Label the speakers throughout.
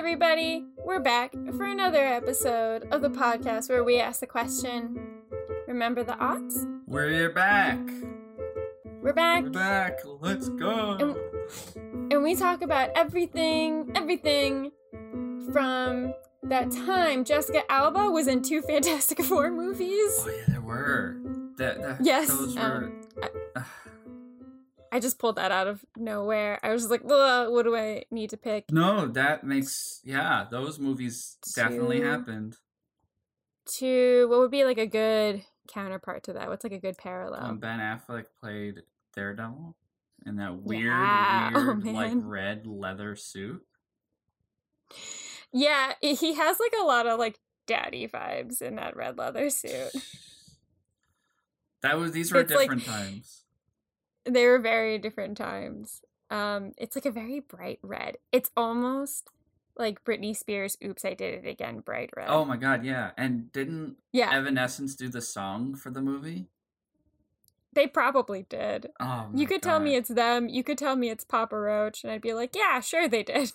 Speaker 1: everybody, we're back for another episode of the podcast where we ask the question Remember the odds?
Speaker 2: We're back.
Speaker 1: We're back.
Speaker 2: We're back. Let's go.
Speaker 1: And, and we talk about everything, everything from that time Jessica Alba was in two Fantastic Four movies.
Speaker 2: Oh yeah, there were. That, that
Speaker 1: Yes,
Speaker 2: those were.
Speaker 1: um, I just pulled that out of nowhere. I was just like, "Ugh, what do I need to pick?
Speaker 2: no, that makes yeah. Those movies definitely happened.
Speaker 1: To what would be like a good counterpart to that? What's like a good parallel?
Speaker 2: When Ben Affleck played Daredevil in that weird,
Speaker 1: Yeah. Oh,
Speaker 2: weird like red leather suit.
Speaker 1: Yeah, he has like a lot of like daddy vibes in that red leather suit.
Speaker 2: That was these were
Speaker 1: It's like-
Speaker 2: different times.
Speaker 1: They were very different times. Um, it's like a very bright red. It's almost like Britney Spears' "Oops, I Did It Again" bright red.
Speaker 2: Oh my god, yeah. And didn't
Speaker 1: yeah,
Speaker 2: Evanescence do the song for the movie?
Speaker 1: they probably did.
Speaker 2: Oh,
Speaker 1: You could tell me it's them. You could tell me it's Papa Roach, and I'd be like, yeah, sure they did.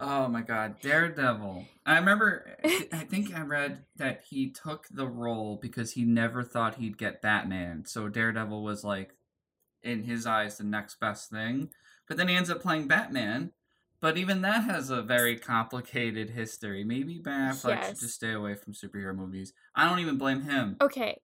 Speaker 2: Oh my god, Daredevil. I remember I think I read that he took the role because he never thought he'd get Batman. So Daredevil was like in his eyes the next best thing. But then he ends up playing Batman. But even that has a very complicated history. Maybe Ben Affleck should just stay away from superhero movies. I don't even blame him.
Speaker 1: Okay,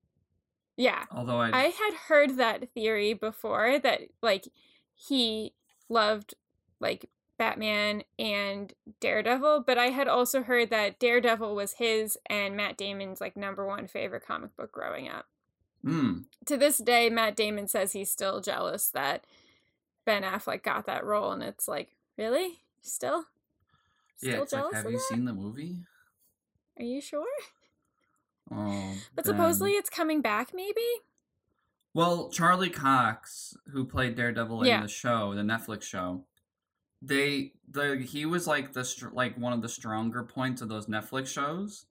Speaker 1: yeah,
Speaker 2: Although I,
Speaker 1: I had heard that theory before that like he loved like Batman and Daredevil, but I had also heard that Daredevil was his and Matt Damon's like number one favorite comic book growing up.
Speaker 2: hmm,
Speaker 1: To this day, Matt Damon says he's still jealous that Ben Affleck got that role, and it's like, really? Still? Still
Speaker 2: yeah, it's like, have you
Speaker 1: that?
Speaker 2: seen the movie?
Speaker 1: Are you sure?
Speaker 2: Oh,
Speaker 1: But
Speaker 2: Ben.
Speaker 1: supposedly it's coming back, maybe?
Speaker 2: Well, Charlie Cox, who played Daredevil
Speaker 1: Yeah.
Speaker 2: in the show, the Netflix show, they the he was like the str- like one of the stronger points of those Netflix shows.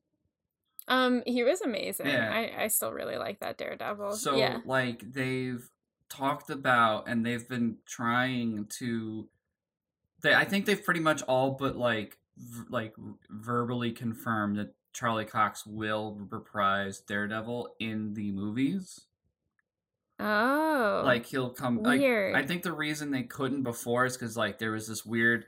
Speaker 1: Um, he was amazing.
Speaker 2: Yeah.
Speaker 1: I, I still really like that Daredevil.
Speaker 2: So
Speaker 1: yeah.
Speaker 2: like they've talked about and they've been trying to. They I think they've pretty much all but like v- like verbally confirmed that Charlie Cox will reprise Daredevil in the movies.
Speaker 1: Oh.
Speaker 2: like he'll come like
Speaker 1: weird.
Speaker 2: i think the reason they couldn't before is because like there was this weird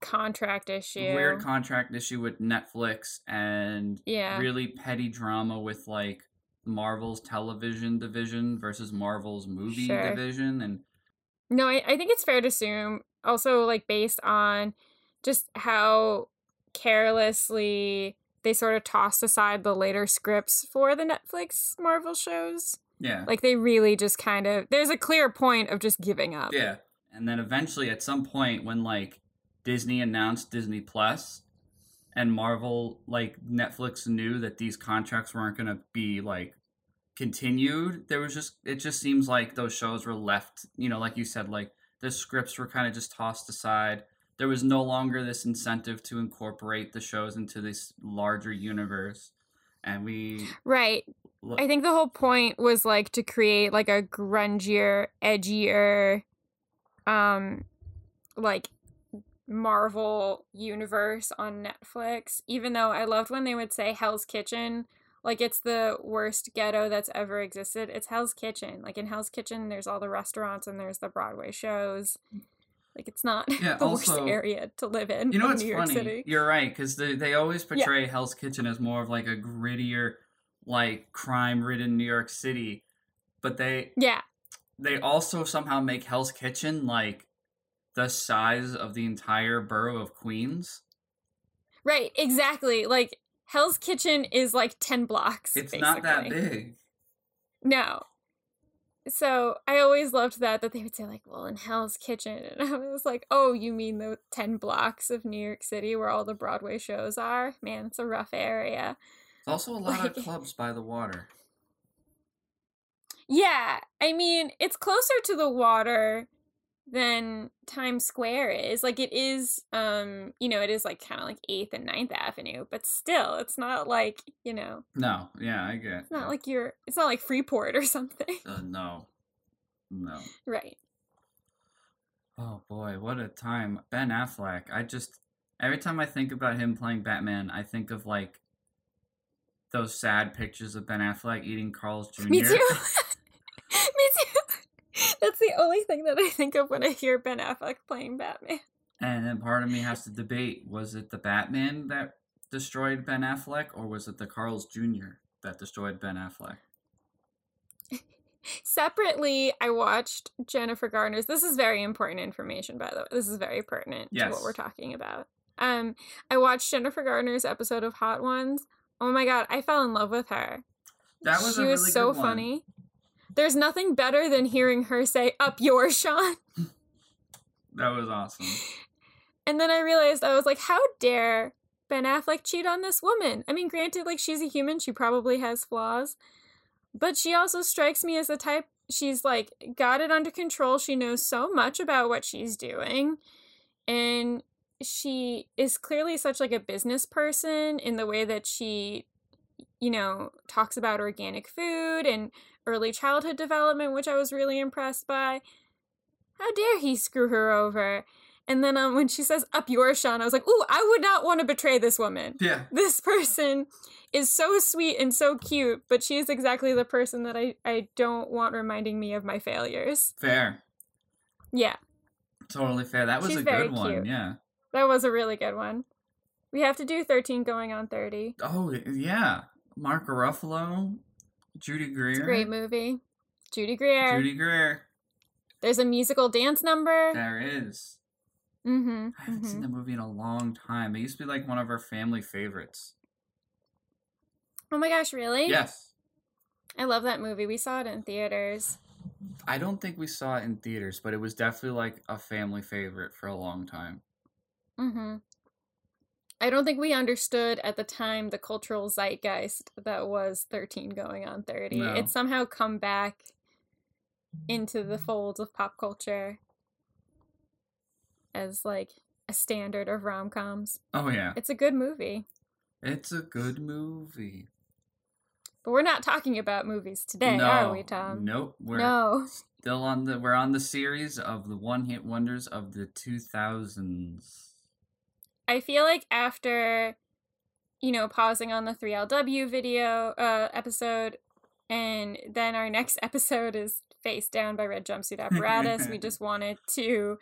Speaker 1: contract issue.
Speaker 2: weird contract issue with netflix and
Speaker 1: yeah.
Speaker 2: really petty drama with like marvel's television division versus marvel's movie
Speaker 1: Sure.
Speaker 2: division and
Speaker 1: No, I, I think it's fair to assume also like based on just how carelessly they sort of tossed aside the later scripts for the Netflix Marvel shows.
Speaker 2: Yeah
Speaker 1: Like they really just kind of there's a clear point of just giving up.
Speaker 2: yeah and then eventually at some point when like disney announced disney plus and marvel like netflix knew that these contracts weren't going to be like continued there was just it just seems like those shows were left you know like you said like the scripts were kind of just tossed aside there was no longer this incentive to incorporate the shows into this larger universe and we
Speaker 1: Right. I think the whole point was like to create like a grungier, edgier um like Marvel universe on Netflix. Even though I loved when they would say Hell's Kitchen, like it's the worst ghetto that's ever existed. It's Hell's Kitchen. Like in Hell's Kitchen there's all the restaurants and there's the Broadway shows. Like it's not
Speaker 2: Yeah,
Speaker 1: the
Speaker 2: also-
Speaker 1: worst area to live in
Speaker 2: You know what's
Speaker 1: New
Speaker 2: funny? You're right because they they always
Speaker 1: Yeah.
Speaker 2: portray Hell's Kitchen as more of like a grittier, like crime-ridden New York City, but they
Speaker 1: Yeah.
Speaker 2: they also somehow make Hell's Kitchen like the size of the entire borough of Queens.
Speaker 1: Right, exactly. Like Hell's Kitchen is like 10 blocks.
Speaker 2: It's not that big.
Speaker 1: No. So I always loved that that they would say like, well, in Hell's Kitchen, and I was like, oh, you mean the ten blocks of New York City where all the Broadway shows are? Man, it's a rough area.
Speaker 2: There's also a lot
Speaker 1: Like-
Speaker 2: of clubs by the water.
Speaker 1: Yeah, I mean, it's closer to the water than Times Square is. Like it is, um, you know, it is like kind of like Eighth and 9th Avenue, but still, it's not like you know,
Speaker 2: No, yeah, I get.
Speaker 1: it's not like you're, it's not like Freeport or something,
Speaker 2: uh, no, no.
Speaker 1: right?
Speaker 2: Oh boy, what a time. Ben Affleck. I just every time I think about him playing Batman, I think of like those sad pictures of Ben Affleck eating Carl's Jr.
Speaker 1: Me too. Me too. That's the only thing that I think of when I hear Ben Affleck playing Batman.
Speaker 2: And then part of me has to debate was it the Batman that destroyed Ben Affleck or was it the Carl's Jr. that destroyed Ben Affleck?
Speaker 1: Separately, I watched Jennifer Garner's. This is very important information, by the way. This is very pertinent to what we're talking about. Um, I watched Jennifer Garner's episode of Hot Ones. Oh my god, I fell in love with her.
Speaker 2: That was
Speaker 1: she was so funny. There's nothing better than hearing her say "Up yours, Sean."
Speaker 2: That was awesome.
Speaker 1: And then I realized I was like, how dare Ben Affleck cheat on this woman? I mean, granted, like she's a human, she probably has flaws, but she also strikes me as the type she's like got it under control. She knows so much about what she's doing. And she is clearly such like a business person in the way that she you know, talks about organic food and early childhood development, which I was really impressed by. How dare he screw her over? And then um, when she says "up yours, Sean," I was like, "Ooh, I would not want to betray this woman.
Speaker 2: Yeah.
Speaker 1: This person is so sweet and so cute, but she is exactly the person that I I don't want reminding me of my failures."
Speaker 2: Fair.
Speaker 1: Yeah,
Speaker 2: Totally fair. That was
Speaker 1: She's
Speaker 2: a good one.
Speaker 1: cute.
Speaker 2: Yeah.
Speaker 1: That was a really good one. We have to do thirteen going on thirty.
Speaker 2: Oh yeah. Mark Ruffalo, Judy Greer.
Speaker 1: It's a great movie. Judy Greer.
Speaker 2: Judy Greer.
Speaker 1: There's a musical dance number.
Speaker 2: There is.
Speaker 1: Mm-hmm.
Speaker 2: I haven't seen the movie in a long time. It used to be like one of our family favorites.
Speaker 1: Oh my gosh, really?
Speaker 2: Yes.
Speaker 1: I love that movie. We saw it in theaters.
Speaker 2: I don't think we saw it in theaters, but it was definitely like a family favorite for a long time.
Speaker 1: Mm-hmm. I don't think we understood at the time the cultural zeitgeist that was 13 going on 30.
Speaker 2: No.
Speaker 1: It's somehow come back into the folds of pop culture as like a standard of rom-coms.
Speaker 2: Oh yeah.
Speaker 1: It's a good movie.
Speaker 2: It's a good movie.
Speaker 1: But we're not talking about movies today,
Speaker 2: no,
Speaker 1: are we, Tom?
Speaker 2: Nope. We're
Speaker 1: no.
Speaker 2: still on the we're on the series of the one hit wonders of the two thousands.
Speaker 1: I feel like after, you know, pausing on the 3LW video uh, episode, and then our next episode is Face Down by Red Jumpsuit Apparatus, we just wanted to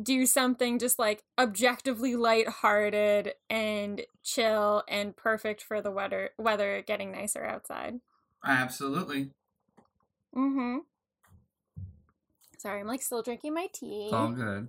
Speaker 1: do something just like objectively lighthearted and chill and perfect for the weather weather getting nicer outside.
Speaker 2: Absolutely.
Speaker 1: Mm-hmm. Sorry, I'm like still drinking my tea.
Speaker 2: It's all good.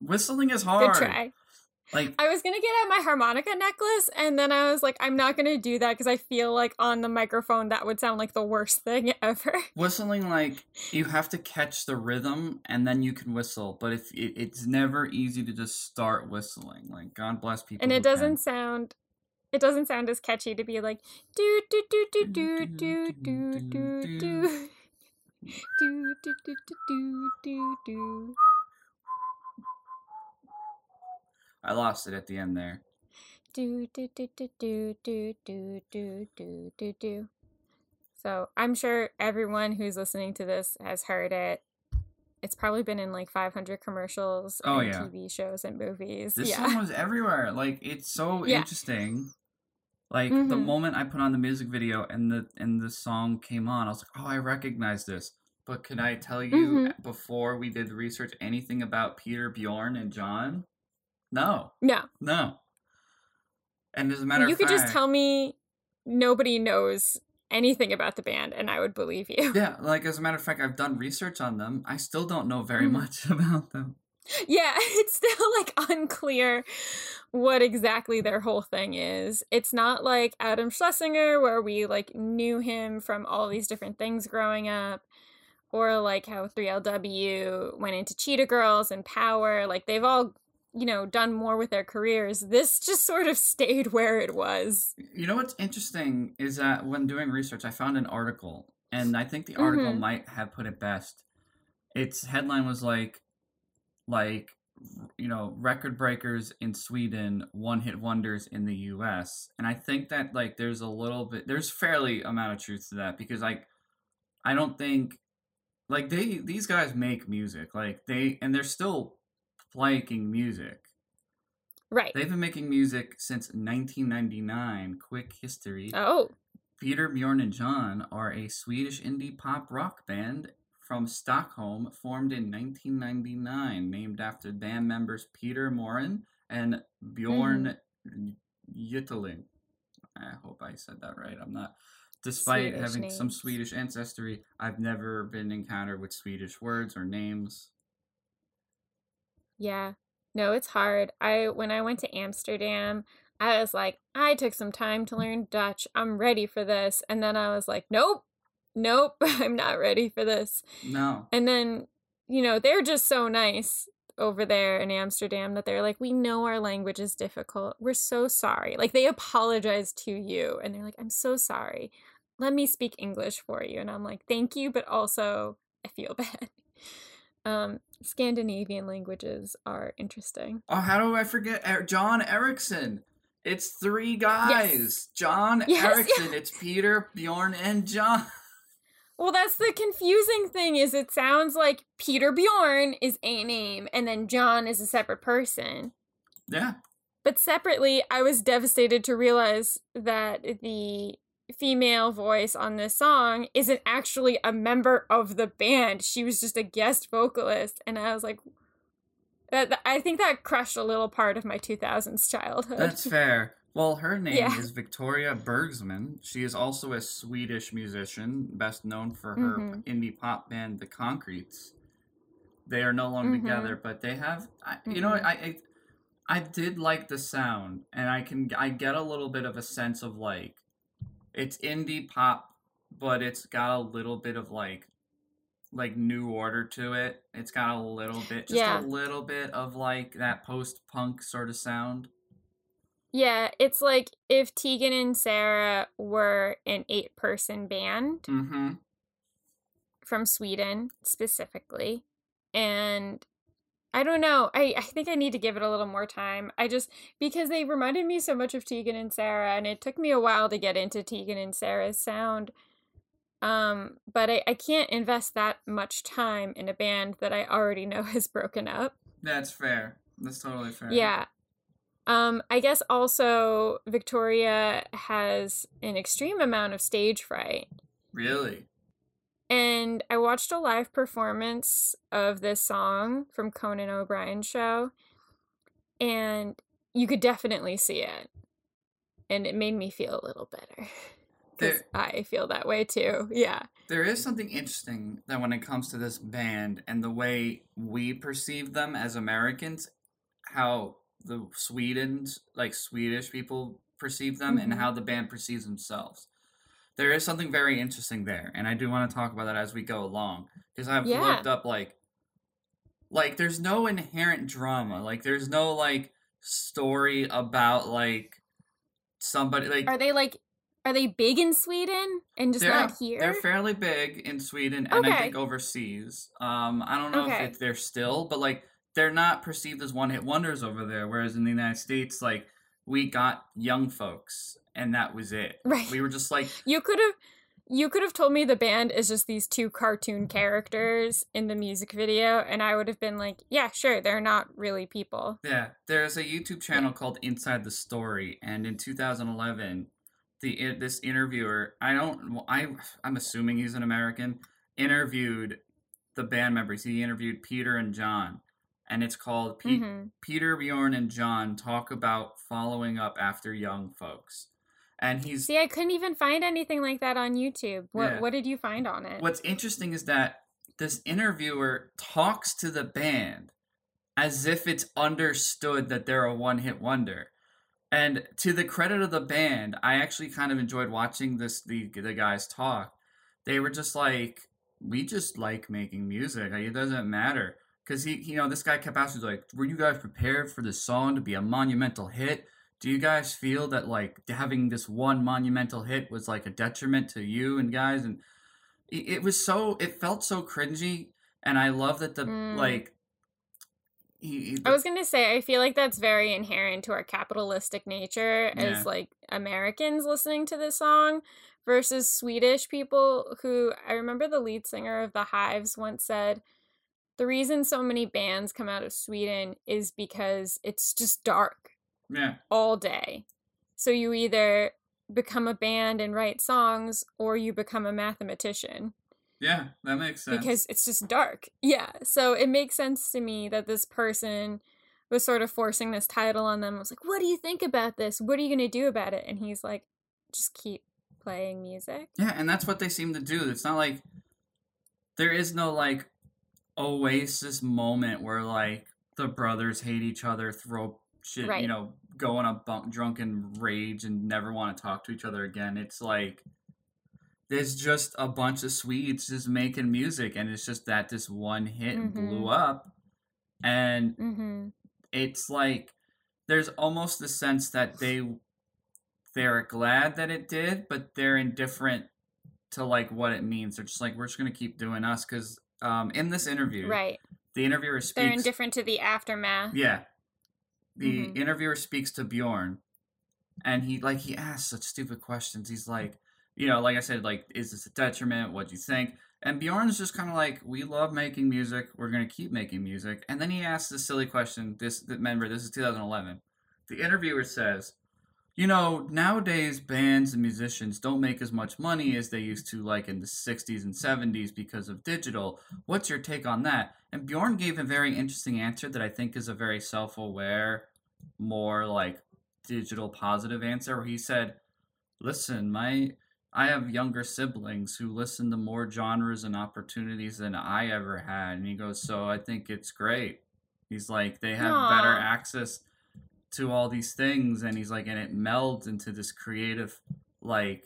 Speaker 2: Whistling is hard.
Speaker 1: Good try.
Speaker 2: Like
Speaker 1: I was gonna get out my harmonica necklace, and then I was like, I'm not gonna do that because I feel like on the microphone that would sound like the worst thing ever.
Speaker 2: whistling, like you have to catch the rhythm and then you can whistle. But if it, it's never easy to just start whistling. Like God bless people.
Speaker 1: and it doesn't sound. It doesn't sound as catchy to be like do do do do do do do do do do do do do do do do.
Speaker 2: I lost it at the end there.
Speaker 1: do do do do do do do do do do do. So I'm sure everyone who's listening to this has heard it. It's probably been in like 500 commercials
Speaker 2: Oh, yeah.
Speaker 1: TV shows and movies.
Speaker 2: This
Speaker 1: yeah.
Speaker 2: song was everywhere. Like it's so
Speaker 1: Yeah.
Speaker 2: interesting. Like the
Speaker 1: Mhm.
Speaker 2: moment I put on the music video and the and the song came on, I was like, "Oh, I recognize this." But can I tell you
Speaker 1: Mhm.
Speaker 2: before we did the research anything about Peter Bjorn and John? No,
Speaker 1: no.
Speaker 2: no. And as a matter
Speaker 1: You could
Speaker 2: fact,
Speaker 1: just tell me nobody knows anything about the band and I would believe you.
Speaker 2: Yeah, like as a matter of fact, I've done research on them. I still don't know very
Speaker 1: Mhm.
Speaker 2: much about them.
Speaker 1: Yeah, it's still like unclear what exactly their whole thing is. It's not like Adam Schlesinger where we like knew him from all these different things growing up. or like how 3LW went into Cheetah Girls and Power. Like they've all, you know, done more with their careers. This just sort of stayed where it was.
Speaker 2: You know what's interesting is that when doing research, I found an article, and I think the article
Speaker 1: Mhm.
Speaker 2: might have put it best. Its headline was like, like, you know, record breakers in Sweden, one hit wonders in the U.S. And I think that like there's a little bit, there's fairly amount of truth to that because like, I don't think, like they these guys make music, like they and they're still making music.
Speaker 1: Right.
Speaker 2: They've been making music since 1999. Quick history.
Speaker 1: Oh,
Speaker 2: Peter, Bjorn, and John are a Swedish indie pop rock band from Stockholm, formed in 1999, named after band members Peter Morin and Bjorn mm. Ytterling. I hope I said that right. I'm not. Despite
Speaker 1: Swedish
Speaker 2: having some. Swedish ancestry, I've never been encountered with Swedish words or names.
Speaker 1: yeah. No, it's hard. I when I went to Amsterdam, I was like, I took some time to learn Dutch. I'm ready for this. And then I was like, nope. Nope, I'm not ready for this.
Speaker 2: No.
Speaker 1: And then, you know, they're just so nice over there in Amsterdam that they're like, we know our language is difficult. We're so sorry. Like they apologize to you and they're like, I'm so sorry. Let me speak English for you. And I'm like, thank you, but also I feel bad. Um, Scandinavian languages are interesting.
Speaker 2: Oh, how do I forget Er- John Eriksson? It's three guys. John
Speaker 1: Yes,
Speaker 2: Eriksson. It's Peter, Bjorn, and John.
Speaker 1: Well, that's the confusing thing is it sounds like Peter Bjorn is a name and then John is a separate person.
Speaker 2: Yeah.
Speaker 1: But separately, I was devastated to realize that the female voice on this song isn't actually a member of the band. She was just a guest vocalist. And I was like, that, I think that crushed a little part of my 2000s childhood.
Speaker 2: That's fair. Well, her name
Speaker 1: Yeah.
Speaker 2: is Victoria Bergsman. She is also a Swedish musician, best known for her
Speaker 1: Mhm.
Speaker 2: indie pop band The Concretes. They are no longer
Speaker 1: Mhm.
Speaker 2: together, but they have. I, you know,
Speaker 1: Mhm.
Speaker 2: I, I I did like the sound, and I can I get a little bit of a sense of like, it's indie pop, but it's got a little bit of like, like new order to it. It's got a little bit, just
Speaker 1: Yeah.
Speaker 2: a little bit of like that post punk sort of sound.
Speaker 1: Yeah, it's like if Tegan and Sara were an eight person band.
Speaker 2: Mm-hmm.
Speaker 1: from Sweden specifically. And I don't know. I, I think I need to give it a little more time. I just because they reminded me so much of Tegan and Sara, and it took me a while to get into Tegan and Sara's sound. Um, but I, I can't invest that much time in a band that I already know has broken up.
Speaker 2: That's fair. That's totally fair.
Speaker 1: Yeah. Um, I guess also Victoria has an extreme amount of stage fright.
Speaker 2: Really?
Speaker 1: And I watched a live performance of this song from Conan O'Brien's show, and you could definitely see it. And it made me feel a little better.
Speaker 2: There,
Speaker 1: I feel that way too. Yeah.
Speaker 2: there is something interesting that when it comes to this band and the way we perceive them as Americans, how the Sweden's like Swedish people perceive them and
Speaker 1: Mhm.
Speaker 2: how the band perceives themselves. There is something very interesting there, and I do want to talk about that as we go along because I've
Speaker 1: Yeah.
Speaker 2: looked up like, like there's no inherent drama, like there's no like story about like somebody like
Speaker 1: Are they like, are they big in Sweden and just not here?
Speaker 2: They're fairly big in Sweden and I think overseas. Um, I don't know
Speaker 1: Okay.
Speaker 2: if they're still, but like they're not perceived as one-hit wonders over there. Whereas in the United States, like we got young folks, and that was it.
Speaker 1: Right.
Speaker 2: We were just like,
Speaker 1: You could have you could have told me the band is just these two cartoon characters in the music video and I would have been like, yeah, sure, they're not really people.
Speaker 2: yeah. There's a YouTube channel called Inside the Story, and in 2011, the this interviewer, I don't, I I'm assuming he's an American, interviewed the band members. He interviewed Peter and John, and it's called Pete.
Speaker 1: Mhm.
Speaker 2: Peter, Bjorn, and John talk about following up after young folks. And he's
Speaker 1: See, I couldn't even find anything like that on YouTube. What
Speaker 2: Yeah.
Speaker 1: what did you find on it?
Speaker 2: what's interesting is that this interviewer talks to the band as if it's understood that they're a one-hit wonder. And to the credit of the band, I actually kind of enjoyed watching this the the guys talk. They were just like we just like making music. Like, it doesn't matter. Because he, you know, this guy kept asking, like, were you guys prepared for this song to be a monumental hit? Do you guys feel that, like, having this one monumental hit was, like, a detriment to you and guys? And it, it was so, it felt so cringy. And I love that the,
Speaker 1: Mm.
Speaker 2: like, he, he-
Speaker 1: I was gonna say, I feel like that's very inherent to our capitalistic nature
Speaker 2: Yeah.
Speaker 1: as like Americans listening to this song versus Swedish people who I remember the lead singer of the Hives once said, the reason so many bands come out of Sweden is because it's just dark
Speaker 2: yeah,
Speaker 1: all day. So you either become a band and write songs or you become a mathematician
Speaker 2: yeah, that makes sense.
Speaker 1: because it's just dark. Yeah. So it makes sense to me that this person was sort of forcing this title on them. I was like, what do you think about this? What are you going to do about it? And he's like, just keep playing music.
Speaker 2: Yeah, and that's what they seem to do. It's not like there is no like oasis moment where like the brothers hate each other, throw shit,
Speaker 1: Right.
Speaker 2: you know, go on a bunk, drunken rage and never want to talk to each other again. It's like there's just a bunch of Swedes just making music, and it's just that this one hit blew
Speaker 1: Mhm.
Speaker 2: up, and
Speaker 1: Mm-hmm.
Speaker 2: it's like there's almost the sense that they they're glad that it did, but they're indifferent to like what it means. They're just like we're just gonna keep doing us because um, in this interview,
Speaker 1: Right.
Speaker 2: the interviewer speaks.
Speaker 1: They're indifferent to the aftermath.
Speaker 2: yeah, the
Speaker 1: Mhm.
Speaker 2: interviewer speaks to Bjorn, and he like he asks such stupid questions. He's like, you know, like I said, like is this a detriment? What do you think? And Bjorn's just kind of like, we love making music. We're gonna keep making music. And then he asks this silly question. This remember, this is 2011. The interviewer says, you know, nowadays bands and musicians don't make as much money as they used to, like in the 60s and 70s, because of digital. What's your take on that? And Bjorn gave a very interesting answer that I think is a very self aware, more like digital positive answer, where he said, Listen, my. I have younger siblings who listen to more genres and opportunities than I ever had. And he goes, So I think it's great. He's like, they have better access to all these things. And he's like, and it melds into this creative, like,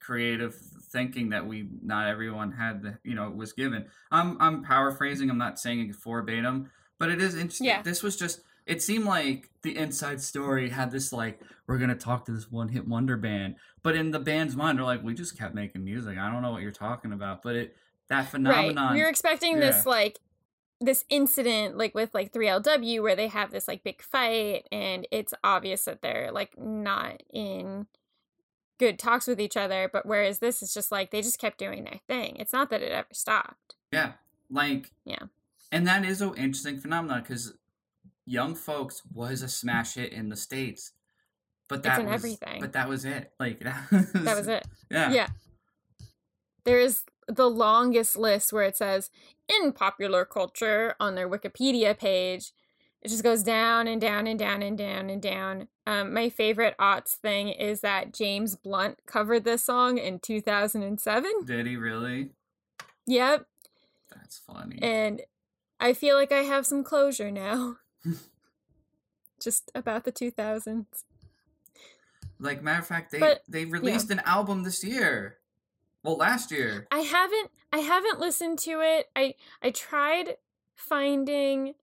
Speaker 2: creative thinking that we, not everyone had, the, you know, was given. I'm, I'm paraphrasing, I'm not saying it verbatim, but it is interesting.
Speaker 1: Yeah.
Speaker 2: This was just, it seemed like the inside story had this, like, we're to talk to this one hit wonder band. But in the band's mind, they're like, we just kept making music. I don't know what you're talking about. But it, that phenomenon.
Speaker 1: Right. We were expecting
Speaker 2: Yeah.
Speaker 1: this like this incident like with like 3LW where they have this like big fight and it's obvious that they're like not in good talks with each other, but whereas this is just like they just kept doing their thing. It's not that it ever stopped.
Speaker 2: Yeah, like
Speaker 1: Yeah.
Speaker 2: and that is an interesting phenomenon because Young Folks was a smash hit in the states, but that was
Speaker 1: everything.
Speaker 2: But that was it. Like
Speaker 1: That was it.
Speaker 2: Yeah,
Speaker 1: Yeah. There is the longest list where it says in popular culture on their Wikipedia page. It just goes down and down and down and down and down. Um, my favorite aughts thing is that James Blunt covered this song in 2007.
Speaker 2: Did he really?
Speaker 1: Yep.
Speaker 2: That's funny.
Speaker 1: And I feel like I have some closure now. just about the 2000s.
Speaker 2: like matter of fact, they
Speaker 1: But,
Speaker 2: they released an album this year. Well, last year.
Speaker 1: I haven't I haven't listened to it. I I tried finding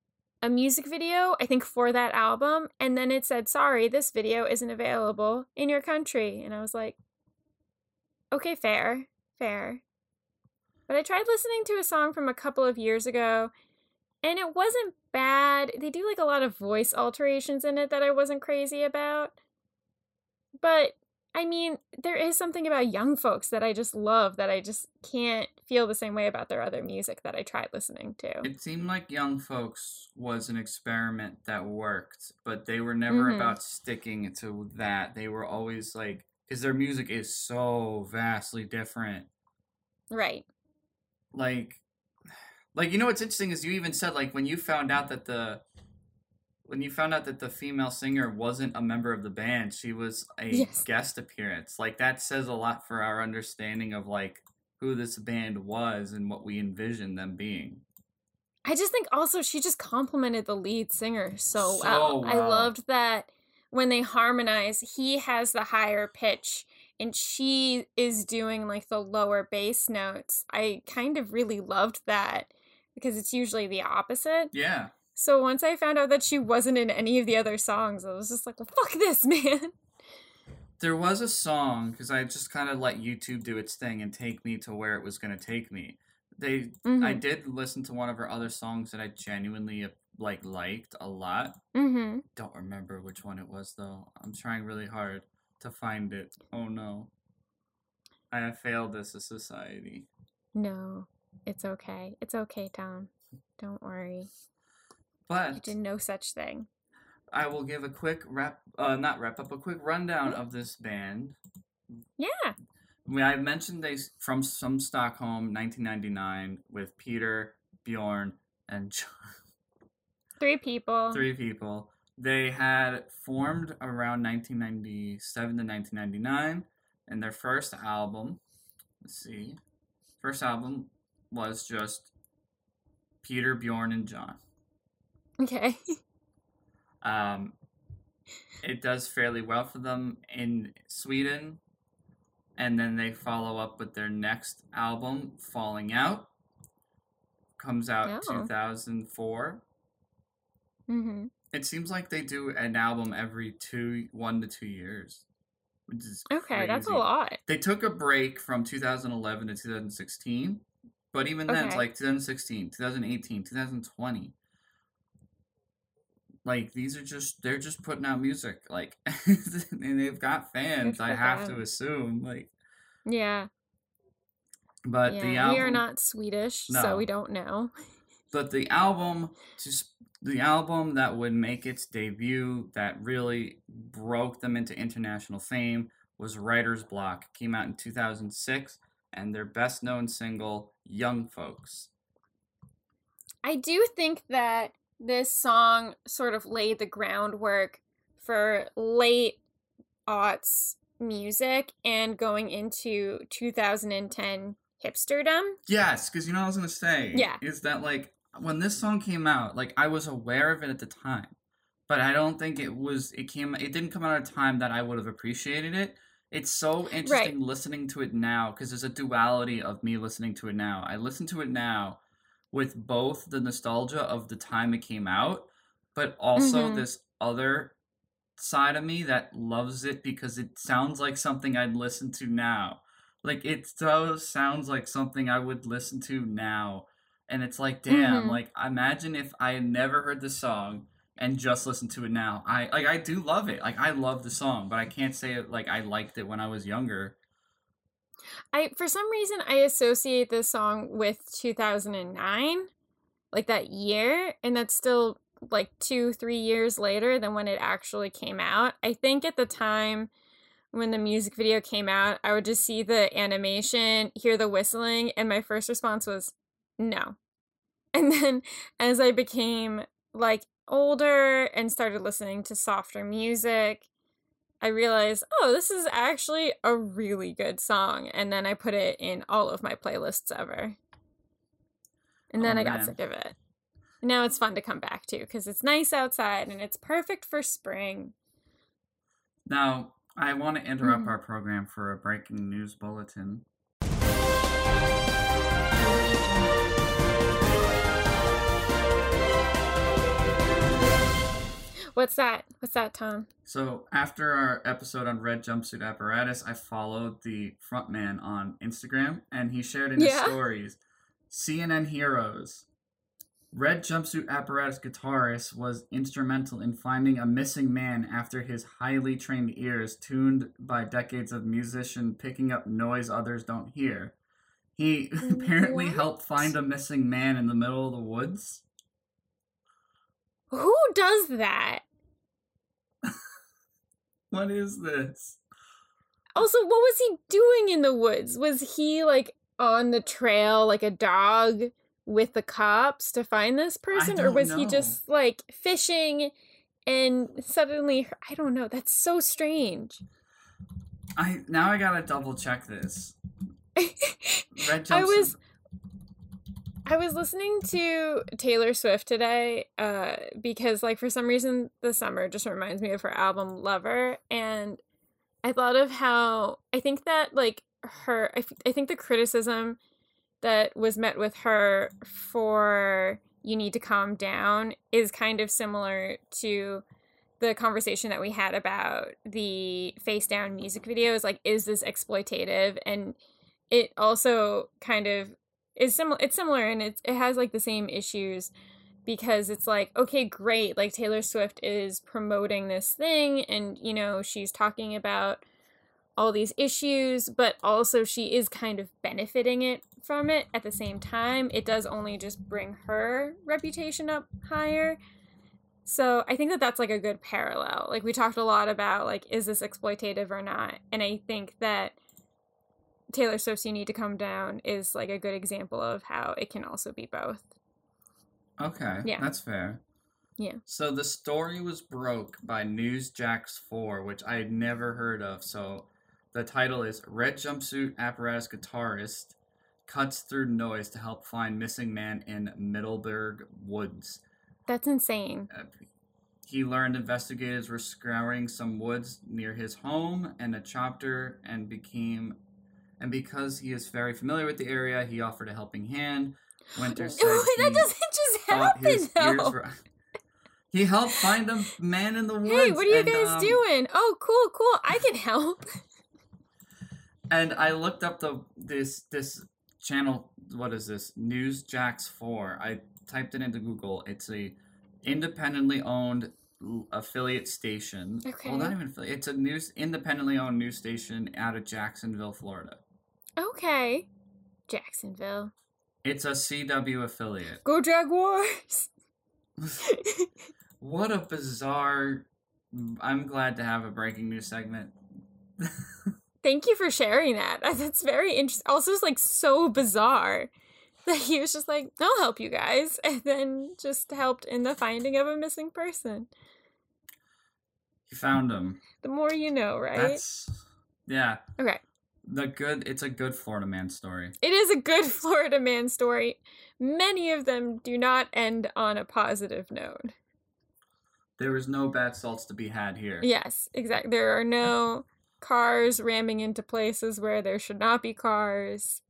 Speaker 1: a music video, I think for that album, and then it said, "Sorry, this video isn't available in your country." And I was like, "Okay, fair. Fair." But I tried listening to a song from a couple of years ago, and it wasn't bad. They do like a lot of voice alterations in it that I wasn't crazy about. But I mean, there is something about young folks that I just love that I just can't feel the same way about their other music that I tried listening to.
Speaker 2: It seemed like Young Folks was an experiment that worked, but they were never
Speaker 1: Mhm.
Speaker 2: about sticking to that. They were always like, because their music is so vastly different.
Speaker 1: Right.
Speaker 2: Like, like you know what's interesting is you even said like when you found out that the when you found out that the female singer wasn't a member of the band, she was a
Speaker 1: Yes.
Speaker 2: guest appearance. Like that says a lot for our understanding of like who this band was and what we envisioned them being.
Speaker 1: I just think also she just complimented the lead singer so,
Speaker 2: So
Speaker 1: well. I loved that when they harmonize, he has the higher pitch and she is doing like the lower bass notes. I kind of really loved that because it's usually the opposite.
Speaker 2: Yeah.
Speaker 1: So once I found out that she wasn't in any of the other songs, I was just like, well, fuck this, man.
Speaker 2: There was a song because I just kind of let YouTube do its thing and take me to where it was going to take me. They, I
Speaker 1: Mhm.
Speaker 2: did listen to one of her other songs that I genuinely uh, like liked a lot.
Speaker 1: Mm-hmm.
Speaker 2: Don't remember which one it was though. I'm trying really hard to find it. Oh no, I have failed as a society.
Speaker 1: No, it's okay. It's okay, Tom. Don't worry. You did no such thing.
Speaker 2: I will give a quick wrap, uh, not wrap up, a quick rundown of this band.
Speaker 1: Yeah.
Speaker 2: I mentioned they from some Stockholm, 1999, with Peter, Bjorn, and John.
Speaker 1: Three people.
Speaker 2: three people. They had formed around 1997 to 1999, and their first album, let's see, first album was just Peter, Bjorn, and John.
Speaker 1: Okay.
Speaker 2: Um, it does fairly well for them in Sweden, and then they follow up with their next album, Falling Out. Comes out
Speaker 1: Oh.
Speaker 2: 2004.
Speaker 1: mm-hmm.
Speaker 2: It seems like they do an album every two, one to two years, which is
Speaker 1: Okay, that's a lot.
Speaker 2: They took a break from 2011 to 2016, but even then, it's like 2016, 2018, 2020. Like these are just they're just putting out music, like, and they've got fans. I have to assume, like,
Speaker 1: Yeah.
Speaker 2: but
Speaker 1: yeah.
Speaker 2: the album,
Speaker 1: we are not Swedish,
Speaker 2: No.
Speaker 1: so we don't know.
Speaker 2: but the album just the album that would make its debut that really broke them into international fame was writer's block came out in 2006 and their best known single young folks
Speaker 1: I do think that this song sort of laid the groundwork for late aughts music and going into 2010 hipsterdom.
Speaker 2: yes because you know what i was gonna say
Speaker 1: Yeah.
Speaker 2: is that like when this song came out like i was aware of it at the time but i don't think it was it came it didn't come out at a time that i would have appreciated it it's so interesting listening to it now because there's a duality of me listening to it now i listen to it now with both the nostalgia of the time it came out but also
Speaker 1: Mhm.
Speaker 2: this other side of me that loves it because it sounds like something i'd listen to now like it so sounds like something i would listen to now and it's like damn
Speaker 1: Mhm.
Speaker 2: like imagine if i had never heard the song and just listened to it now i like i do love it like i love the song but i can't say it like i liked it when i was younger
Speaker 1: I for some reason I associate this song with 2009, like that year, and that's still like 2 3 years later than when it actually came out. I think at the time when the music video came out, I would just see the animation, hear the whistling, and my first response was no. And then as I became like older and started listening to softer music, I realized, oh, this is actually a really good song. And then I put it in all of my playlists ever. And then
Speaker 2: Oh,
Speaker 1: I got
Speaker 2: man.
Speaker 1: sick of it. Now it's fun to come back to because it's nice outside and it's perfect for spring.
Speaker 2: now i want to interrupt
Speaker 1: Mhm.
Speaker 2: our program for a breaking news bulletin
Speaker 1: What's that? What's that, Tom?
Speaker 2: So after our episode on red jumpsuit apparatus, I followed the frontman on Instagram, and he shared in his
Speaker 1: Yeah.
Speaker 2: stories, CNN heroes. Red jumpsuit apparatus guitarist was instrumental in finding a missing man after his highly trained ears, tuned by decades of musician picking up noise others don't hear. He apparently
Speaker 1: What?
Speaker 2: helped find a missing man in the middle of the woods.
Speaker 1: Who does that?
Speaker 2: What is this?
Speaker 1: Also, what was he doing in the woods? Was he like on the trail like a dog with the cops to find this person? Or was he just like fishing and suddenly, I don't know. That's so strange.
Speaker 2: I now I gotta double check this.
Speaker 1: I was I was listening to Taylor Swift today uh, because, like, for some reason, the summer just reminds me of her album Lover. And I thought of how I think that like her I, f- I think the criticism that was met with her for you need to calm down is kind of similar to the conversation that we had about the face down music videos like is this exploitative and it also kind of is similar it's similar and it's it has like the same issues because it's like okay great like Taylor Swift is promoting this thing and you know she's talking about all these issues but also she is kind of benefiting it from it at the same time it does only just bring her reputation up higher so I think that that's like a good parallel. Like we talked a lot about like is this exploitative or not? And I think that Taylor Swift's You Need to Calm Down is like a good example of how it can also be both.
Speaker 2: Okay,
Speaker 1: Yeah.
Speaker 2: that's fair.
Speaker 1: Yeah.
Speaker 2: So the story was broke by Newsjax 4, which I had never heard of. So the title is Red Jumpsuit Apparatus Guitarist Cuts Through Noise to Help Find Missing Man in Middleburg Woods.
Speaker 1: That's insane.
Speaker 2: Uh, he learned investigators were scouring some woods near his home and a chopper and became and because he is very familiar with the area, he offered a helping hand. Winter said
Speaker 1: that
Speaker 2: he
Speaker 1: doesn't just happen
Speaker 2: his
Speaker 1: though.
Speaker 2: ears were. He helped find a man in the woods.
Speaker 1: Hey, what are you
Speaker 2: and,
Speaker 1: guys
Speaker 2: um,
Speaker 1: doing? Oh, cool, cool. I can help.
Speaker 2: And I looked up the this this channel. What is this? Newsjax Four. I typed it into Google. It's a independently owned affiliate station.
Speaker 1: Okay.
Speaker 2: Well, not even affiliate. It's a news independently owned news station out of Jacksonville, Florida.
Speaker 1: Okay. Jacksonville.
Speaker 2: It's a CW affiliate.
Speaker 1: Go Jaguars.
Speaker 2: What a bizarre. I'm glad to have a breaking news segment.
Speaker 1: Thank you for sharing that. That's very interesting. Also, it's like so bizarre that he was just like, I'll help you guys. And then just helped in the finding of a missing person.
Speaker 2: He found him.
Speaker 1: The more you know, right?
Speaker 2: That's yeah.
Speaker 1: Okay.
Speaker 2: The good. It's a good Florida man story.
Speaker 1: It is a good Florida man story. Many of them do not end on a positive note.
Speaker 2: There is no bad salts to be had here.
Speaker 1: Yes, exactly. There are no cars ramming into places where there should not be cars,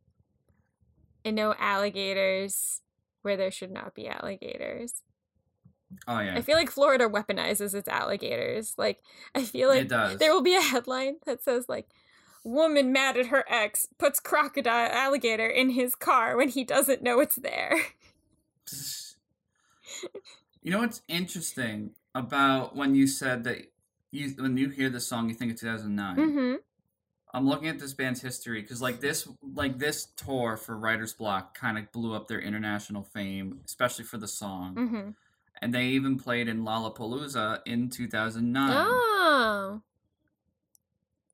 Speaker 1: and no alligators where there should not be alligators.
Speaker 2: Oh yeah.
Speaker 1: I feel like Florida weaponizes its alligators. Like, I feel like
Speaker 2: it does.
Speaker 1: there will be a headline that says, like, woman mad at her ex puts crocodile alligator in his car when he doesn't know it's there.
Speaker 2: you know what's interesting about when you said that you when you hear the song you think of 2009.
Speaker 1: Mm-hmm.
Speaker 2: I'm looking at this band's history because like this like this tour for Writer's Block kind of blew up their international fame, especially for the song.
Speaker 1: Mm-hmm.
Speaker 2: And they even played in Lollapalooza in 2009.
Speaker 1: Oh.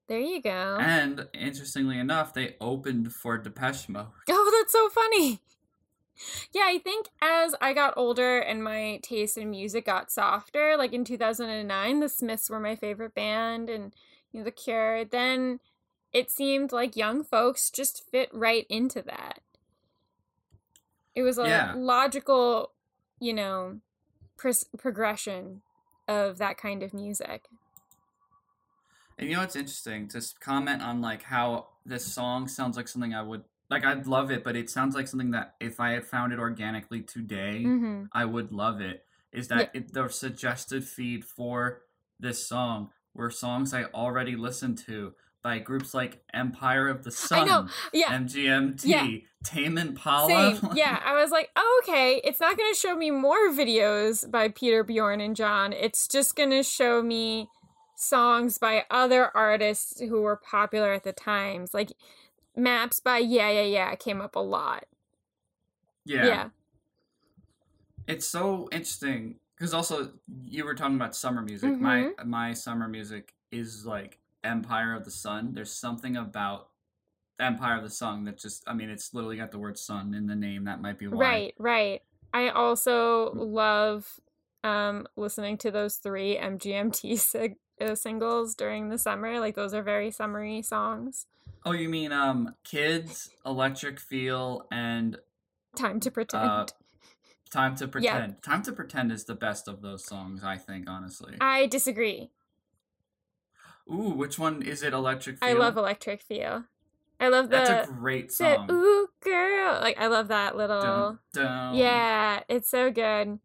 Speaker 1: There you go.
Speaker 2: And interestingly enough, they opened for Depeche Mode.
Speaker 1: Oh, that's so funny. Yeah, I think as I got older and my taste in music got softer, like in 2009, the Smiths were my favorite band and you know, The Cure, then it seemed like young folks just fit right into that. It was a
Speaker 2: Yeah.
Speaker 1: logical, you know, pres- progression of that kind of music.
Speaker 2: And you know what's interesting? Just comment on like how this song sounds like something I would like. I'd love it, but it sounds like something that if I had found it organically today,
Speaker 1: Mm-hmm.
Speaker 2: I would love it. Is that it, the suggested feed for this song were songs I already listened to by groups like Empire of the Sun,
Speaker 1: I know. Yeah.
Speaker 2: MGMT,
Speaker 1: Yeah.
Speaker 2: Tame Impala.
Speaker 1: Same. Yeah, I was like, oh, okay, it's not going to show me more videos by Peter Bjorn and John. It's just going to show me songs by other artists who were popular at the times. Like Maps by Yeah Yeah Yeah came up a lot.
Speaker 2: yeah.
Speaker 1: Yeah.
Speaker 2: It's so interesting because also you were talking about summer music. My my summer music is like Empire of the Sun. There's something about Empire of the Sun that just I mean it's literally got the word sun in the name. That might be why.
Speaker 1: Right, right. I also love um listening to those three MGMT sig- uh, singles during the summer. Like those are very summery songs.
Speaker 2: Oh, you mean um Kids, Electric Feel, and
Speaker 1: Time to pretend.
Speaker 2: uh Time to Pretend. Time to Pretend is the best of those songs, I think, honestly.
Speaker 1: I disagree.
Speaker 2: Ooh, which one is it? Electric. Feel?
Speaker 1: I love Electric Feel. I love the
Speaker 2: That's a great song.
Speaker 1: ooh girl. Like I love that little
Speaker 2: Dun, dun.
Speaker 1: Yeah, it's so good.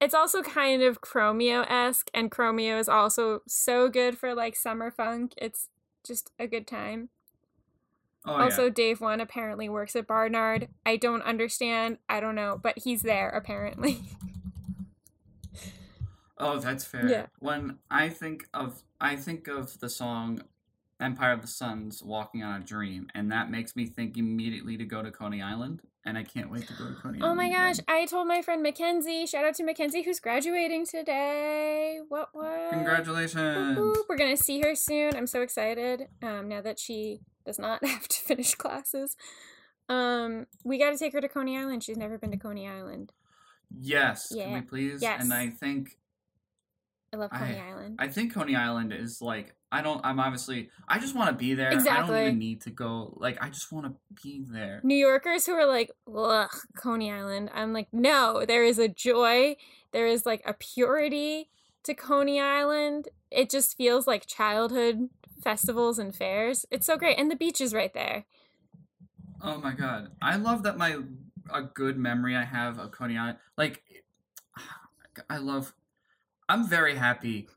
Speaker 1: It's also kind of Chromeo esque, and Chromeo is also so good for like summer funk. It's just a good time.
Speaker 2: Oh,
Speaker 1: also,
Speaker 2: yeah.
Speaker 1: Dave One apparently works at Barnard. I don't understand. I don't know, but he's there apparently.
Speaker 2: Oh, that's fair.
Speaker 1: Yeah.
Speaker 2: When I think of I think of the song Empire of the Suns Walking on a Dream, and that makes me think immediately to go to Coney Island, and I can't wait to go to Coney Island.
Speaker 1: oh my gosh!
Speaker 2: again.
Speaker 1: I told my friend Mackenzie. Shout out to Mackenzie who's graduating today. What what?
Speaker 2: Congratulations.
Speaker 1: We're gonna see her soon. I'm so excited. Um, now that she does not have to finish classes. Um, we got to take her to Coney Island. She's never been to Coney Island.
Speaker 2: Yes, can we please?
Speaker 1: Yes.
Speaker 2: And I think
Speaker 1: I love Coney
Speaker 2: I-
Speaker 1: Island.
Speaker 2: I think Coney Island is like I don't I'm obviously I just want to be there.
Speaker 1: Exactly.
Speaker 2: I don't even need to go. Like I just want to be there.
Speaker 1: New Yorkers who are like, ugh, Coney Island. I'm like, no, there is a joy. There is like a purity to Coney Island. It just feels like childhood festivals and fairs. It's so great. And the beach is right there.
Speaker 2: Oh my god. I love that my a good memory I have of Coney Island. Like I love I'm very happy.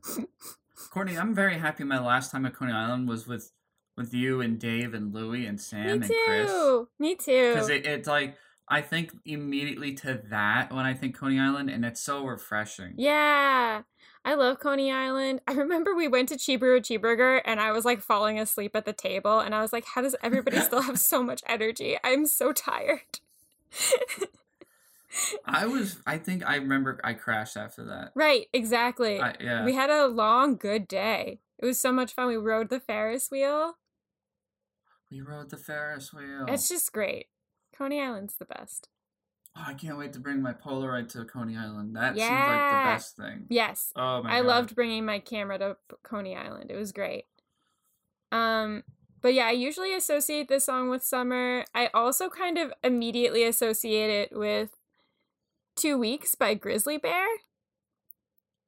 Speaker 2: Courtney, I'm very happy my last time at Coney Island was with with you and Dave and Louie and Sam
Speaker 1: Me
Speaker 2: and Chris.
Speaker 1: too. Me too.
Speaker 2: Because it, it's like I think immediately to that when I think Coney Island and it's so refreshing.
Speaker 1: Yeah. I love Coney Island. I remember we went to Cheeseburger Cheeseburger and I was like falling asleep at the table and I was like, how does everybody still have so much energy? I'm so tired.
Speaker 2: I was I think I remember I crashed after that.
Speaker 1: right, exactly.
Speaker 2: I, yeah.
Speaker 1: We had a long, good day. It was so much fun. We rode the Ferris wheel.
Speaker 2: we rode the Ferris wheel.
Speaker 1: It's just great. Coney Island's the best.
Speaker 2: Oh, I can't wait to bring my Polaroid to Coney Island. That seems like the best thing.
Speaker 1: Yes,
Speaker 2: Oh my
Speaker 1: I
Speaker 2: god.
Speaker 1: loved bringing my camera to Coney Island. It was great. Um, but yeah, I usually associate this song with summer. I also kind of immediately associate it with Two Weeks by Grizzly Bear.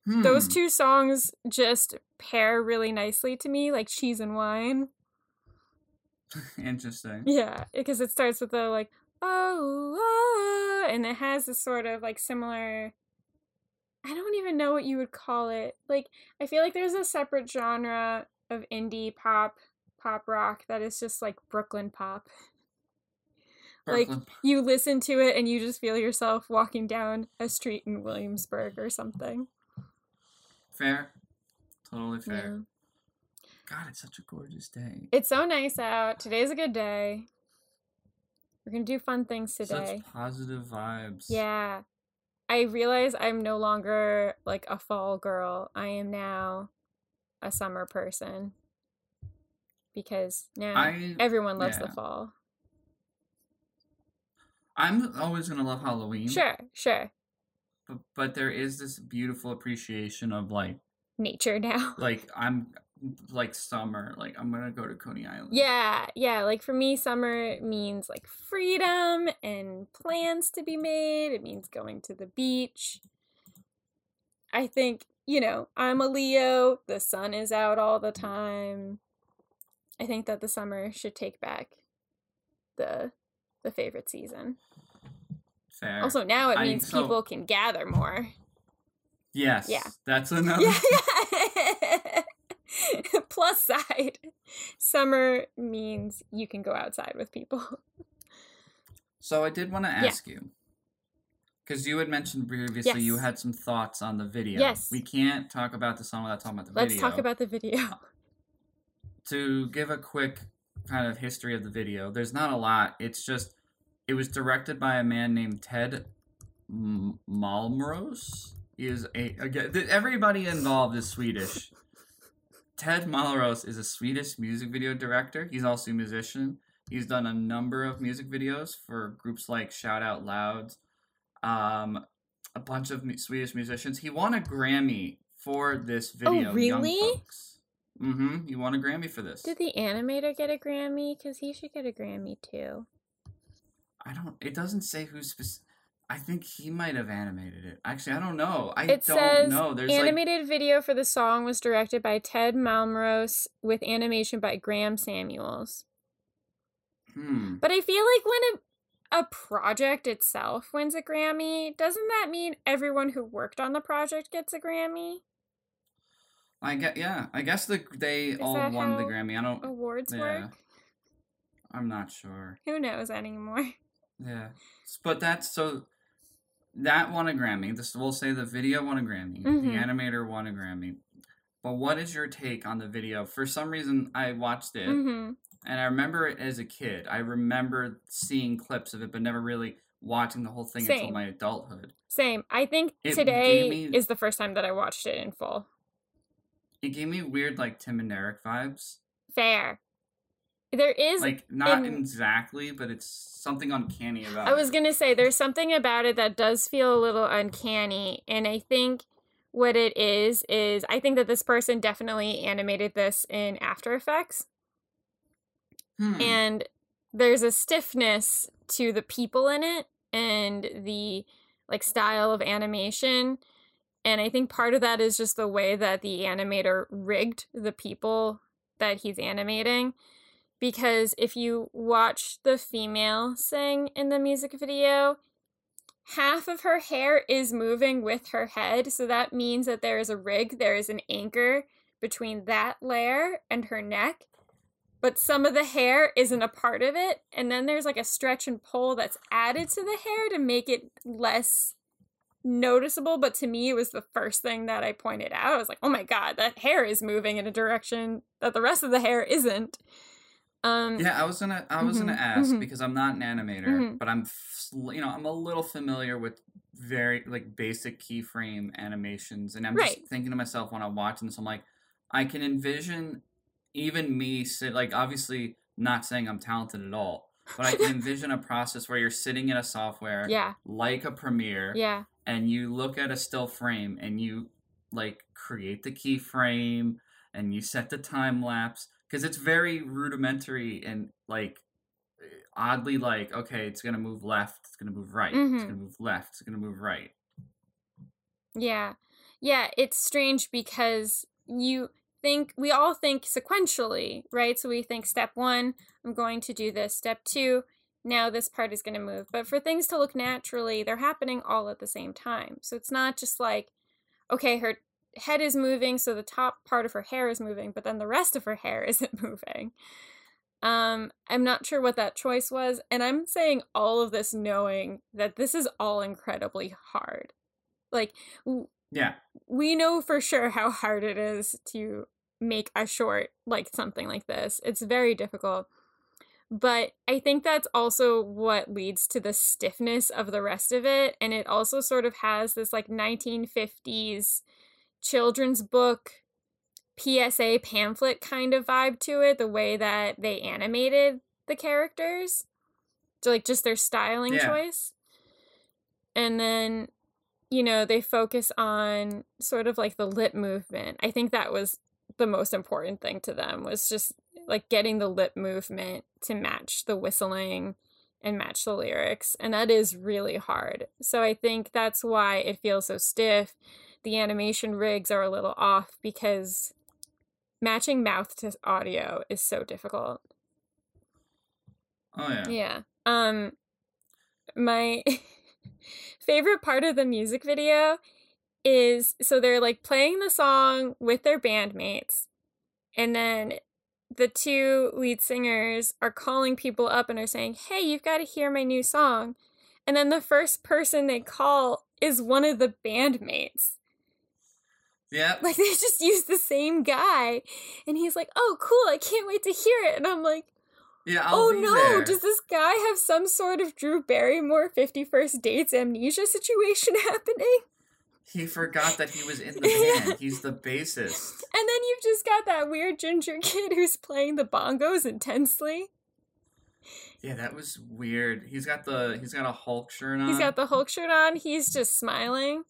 Speaker 1: Those
Speaker 2: Hmm.
Speaker 1: two songs just pair really nicely to me, like cheese and wine.
Speaker 2: Interesting.
Speaker 1: Yeah, because it starts with the like oh, oh and it has this sort of like similar I don't even know what you would call it. Like I feel like there's a separate genre of indie pop, pop rock that is just like Brooklyn pop. like, You listen to it and you just feel yourself walking down a street in Williamsburg or something.
Speaker 2: fair. Totally fair.
Speaker 1: Yeah.
Speaker 2: God, it's such a gorgeous day.
Speaker 1: It's so nice out. Today's a good day. We're gonna do fun things today.
Speaker 2: Such positive vibes.
Speaker 1: Yeah. I realize I'm no longer like a fall girl. I am now a summer person. Because now
Speaker 2: I
Speaker 1: everyone loves the fall.
Speaker 2: I'm always gonna love Halloween.
Speaker 1: Sure, sure.
Speaker 2: But, but there is this beautiful appreciation of like
Speaker 1: Nature now.
Speaker 2: like I'm like summer. Like I'm gonna go to Coney Island.
Speaker 1: Yeah, yeah. Like for me, summer means like freedom and plans to be made. It means going to the beach. I think, you know, I'm a Leo. The sun is out all the time. I think that the summer should take back the the favorite season.
Speaker 2: Fair.
Speaker 1: Also, now it
Speaker 2: I-
Speaker 1: means
Speaker 2: so-
Speaker 1: people can gather more.
Speaker 2: yes.
Speaker 1: yeah.
Speaker 2: That's another.
Speaker 1: Yeah. Plus side, summer means you can go outside with people.
Speaker 2: So I did want to ask you, because you had mentioned previously you had some thoughts on the video.
Speaker 1: Yes.
Speaker 2: We can't talk about the song without talking about the video.
Speaker 1: Let's
Speaker 2: video.
Speaker 1: talk about the video.
Speaker 2: to give a quick kind of history of the video. There's not a lot. It's just it was directed by a man named Ted M- Malmros. He is a again everybody involved is Swedish. Ted Malmros is a Swedish music video director. He's also a musician. He's done a number of music videos for groups like Shout Out Loud, um, a bunch of Swedish musicians. He won a Grammy for this video.
Speaker 1: Oh, really?
Speaker 2: Mm-hmm. You won a Grammy for this.
Speaker 1: Did the animator get a Grammy? Because he should get a Grammy too.
Speaker 2: I don't. It doesn't say who's. Spec- I think he might have animated it. Actually, I don't know. I
Speaker 1: It
Speaker 2: don't
Speaker 1: says
Speaker 2: know. There's like
Speaker 1: animated video for the song was directed by Ted Malmros with animation by Graham Samuels.
Speaker 2: hmm.
Speaker 1: But I feel like when a, a project itself wins a Grammy, doesn't that mean everyone who worked on the project gets a Grammy?
Speaker 2: I get yeah. I guess the they
Speaker 1: Is
Speaker 2: all won the Grammy. I don't.
Speaker 1: Awards
Speaker 2: Yeah.
Speaker 1: work?
Speaker 2: I'm not sure.
Speaker 1: Who knows anymore?
Speaker 2: Yeah, but that's so. That won a Grammy. This we'll say the video won a Grammy.
Speaker 1: Mhm.
Speaker 2: The animator won a Grammy. But what is your take on the video? For some reason, I watched it
Speaker 1: hmm
Speaker 2: and I remember it as a kid. I remember seeing clips of it, but never really watching the whole thing until my adulthood.
Speaker 1: Same. I think
Speaker 2: It
Speaker 1: today
Speaker 2: me-
Speaker 1: is the first time that I watched it in full.
Speaker 2: It gave me weird like Tim and Eric vibes.
Speaker 1: Fair. There is
Speaker 2: Like not exactly, but it's something uncanny about it.
Speaker 1: I was
Speaker 2: it.
Speaker 1: gonna say there's something about it that does feel a little uncanny, and I think what it is is I think that this person definitely animated this in After Effects,
Speaker 2: Hmm.
Speaker 1: and there's a stiffness to the people in it and the like style of animation, and I think part of that is just the way that the animator rigged the people that he's animating because if you watch the female sing in the music video, half of her hair is moving with her head. So that means that there is a rig, there is an anchor between that layer and her neck. But some of the hair isn't a part of it. And then there's like a stretch and pull that's added to the hair to make it less noticeable. But to me, it was the first thing that I pointed out. I was like, oh my God, that hair is moving in a direction that the rest of the hair isn't. Um,
Speaker 2: Yeah, I was gonna I was gonna
Speaker 1: Mhm,
Speaker 2: ask
Speaker 1: mhm.
Speaker 2: because I'm not an animator,
Speaker 1: Mhm.
Speaker 2: but I'm f- you know I'm a little familiar with very like basic keyframe animations, and I'm
Speaker 1: Right.
Speaker 2: just thinking to myself when I'm watching this, I'm like, I can envision even me sit like obviously not saying I'm talented at all, but I can envision a process where you're sitting in a software
Speaker 1: yeah,
Speaker 2: like a Premiere,
Speaker 1: yeah.
Speaker 2: And you look at a still frame and you like create the keyframe and you set the time lapse because it's very rudimentary and like oddly like okay it's gonna move left it's gonna move right it's
Speaker 1: Mhm.
Speaker 2: gonna move left it's gonna move right
Speaker 1: Yeah. Yeah, it's strange because you think we all think sequentially, right? So we think step 1, I'm going to do this. Step 2, now this part is going to move. But for things to look naturally, they're happening all at the same time. So it's not just like okay, her head is moving, so the top part of her hair is moving, but then the rest of her hair isn't moving. Um, I'm not sure what that choice was, and I'm saying all of this knowing that this is all incredibly hard. Like, w-
Speaker 2: yeah
Speaker 1: we know for sure how hard it is to make a short like something like this. It's very difficult. But I think that's also what leads to the stiffness of the rest of it. And it also sort of has this like 1950s children's book PSA pamphlet kind of vibe to it, the way that they animated the characters. So, like, just their styling
Speaker 2: Yeah.
Speaker 1: choice. And then you know, they focus on sort of like the lip movement. I think that was the most important thing to them was just like getting the lip movement to match the whistling and match the lyrics. And that is really hard. So I think that's why it feels so stiff. The animation rigs are a little off because matching mouth to audio is so difficult.
Speaker 2: oh yeah
Speaker 1: Yeah. Um my favorite part of the music video is so they're like playing the song with their bandmates and then the two lead singers are calling people up and are saying, "Hey, you've got to hear my new song." And then the first person they call is one of the bandmates.
Speaker 2: yeah
Speaker 1: Like they just use the same guy and he's like, "Oh, cool. I can't wait to hear it." And I'm like,
Speaker 2: yeah I'll
Speaker 1: oh no,
Speaker 2: there.
Speaker 1: does this guy have some sort of Drew Barrymore 51st Dates amnesia situation happening?
Speaker 2: He forgot that he was in the band. He's the bassist.
Speaker 1: And then you've just got that weird ginger kid who's playing the bongos intensely.
Speaker 2: yeah that was weird. He's got the he's got a hulk shirt on
Speaker 1: He's got the Hulk shirt on, he's just smiling.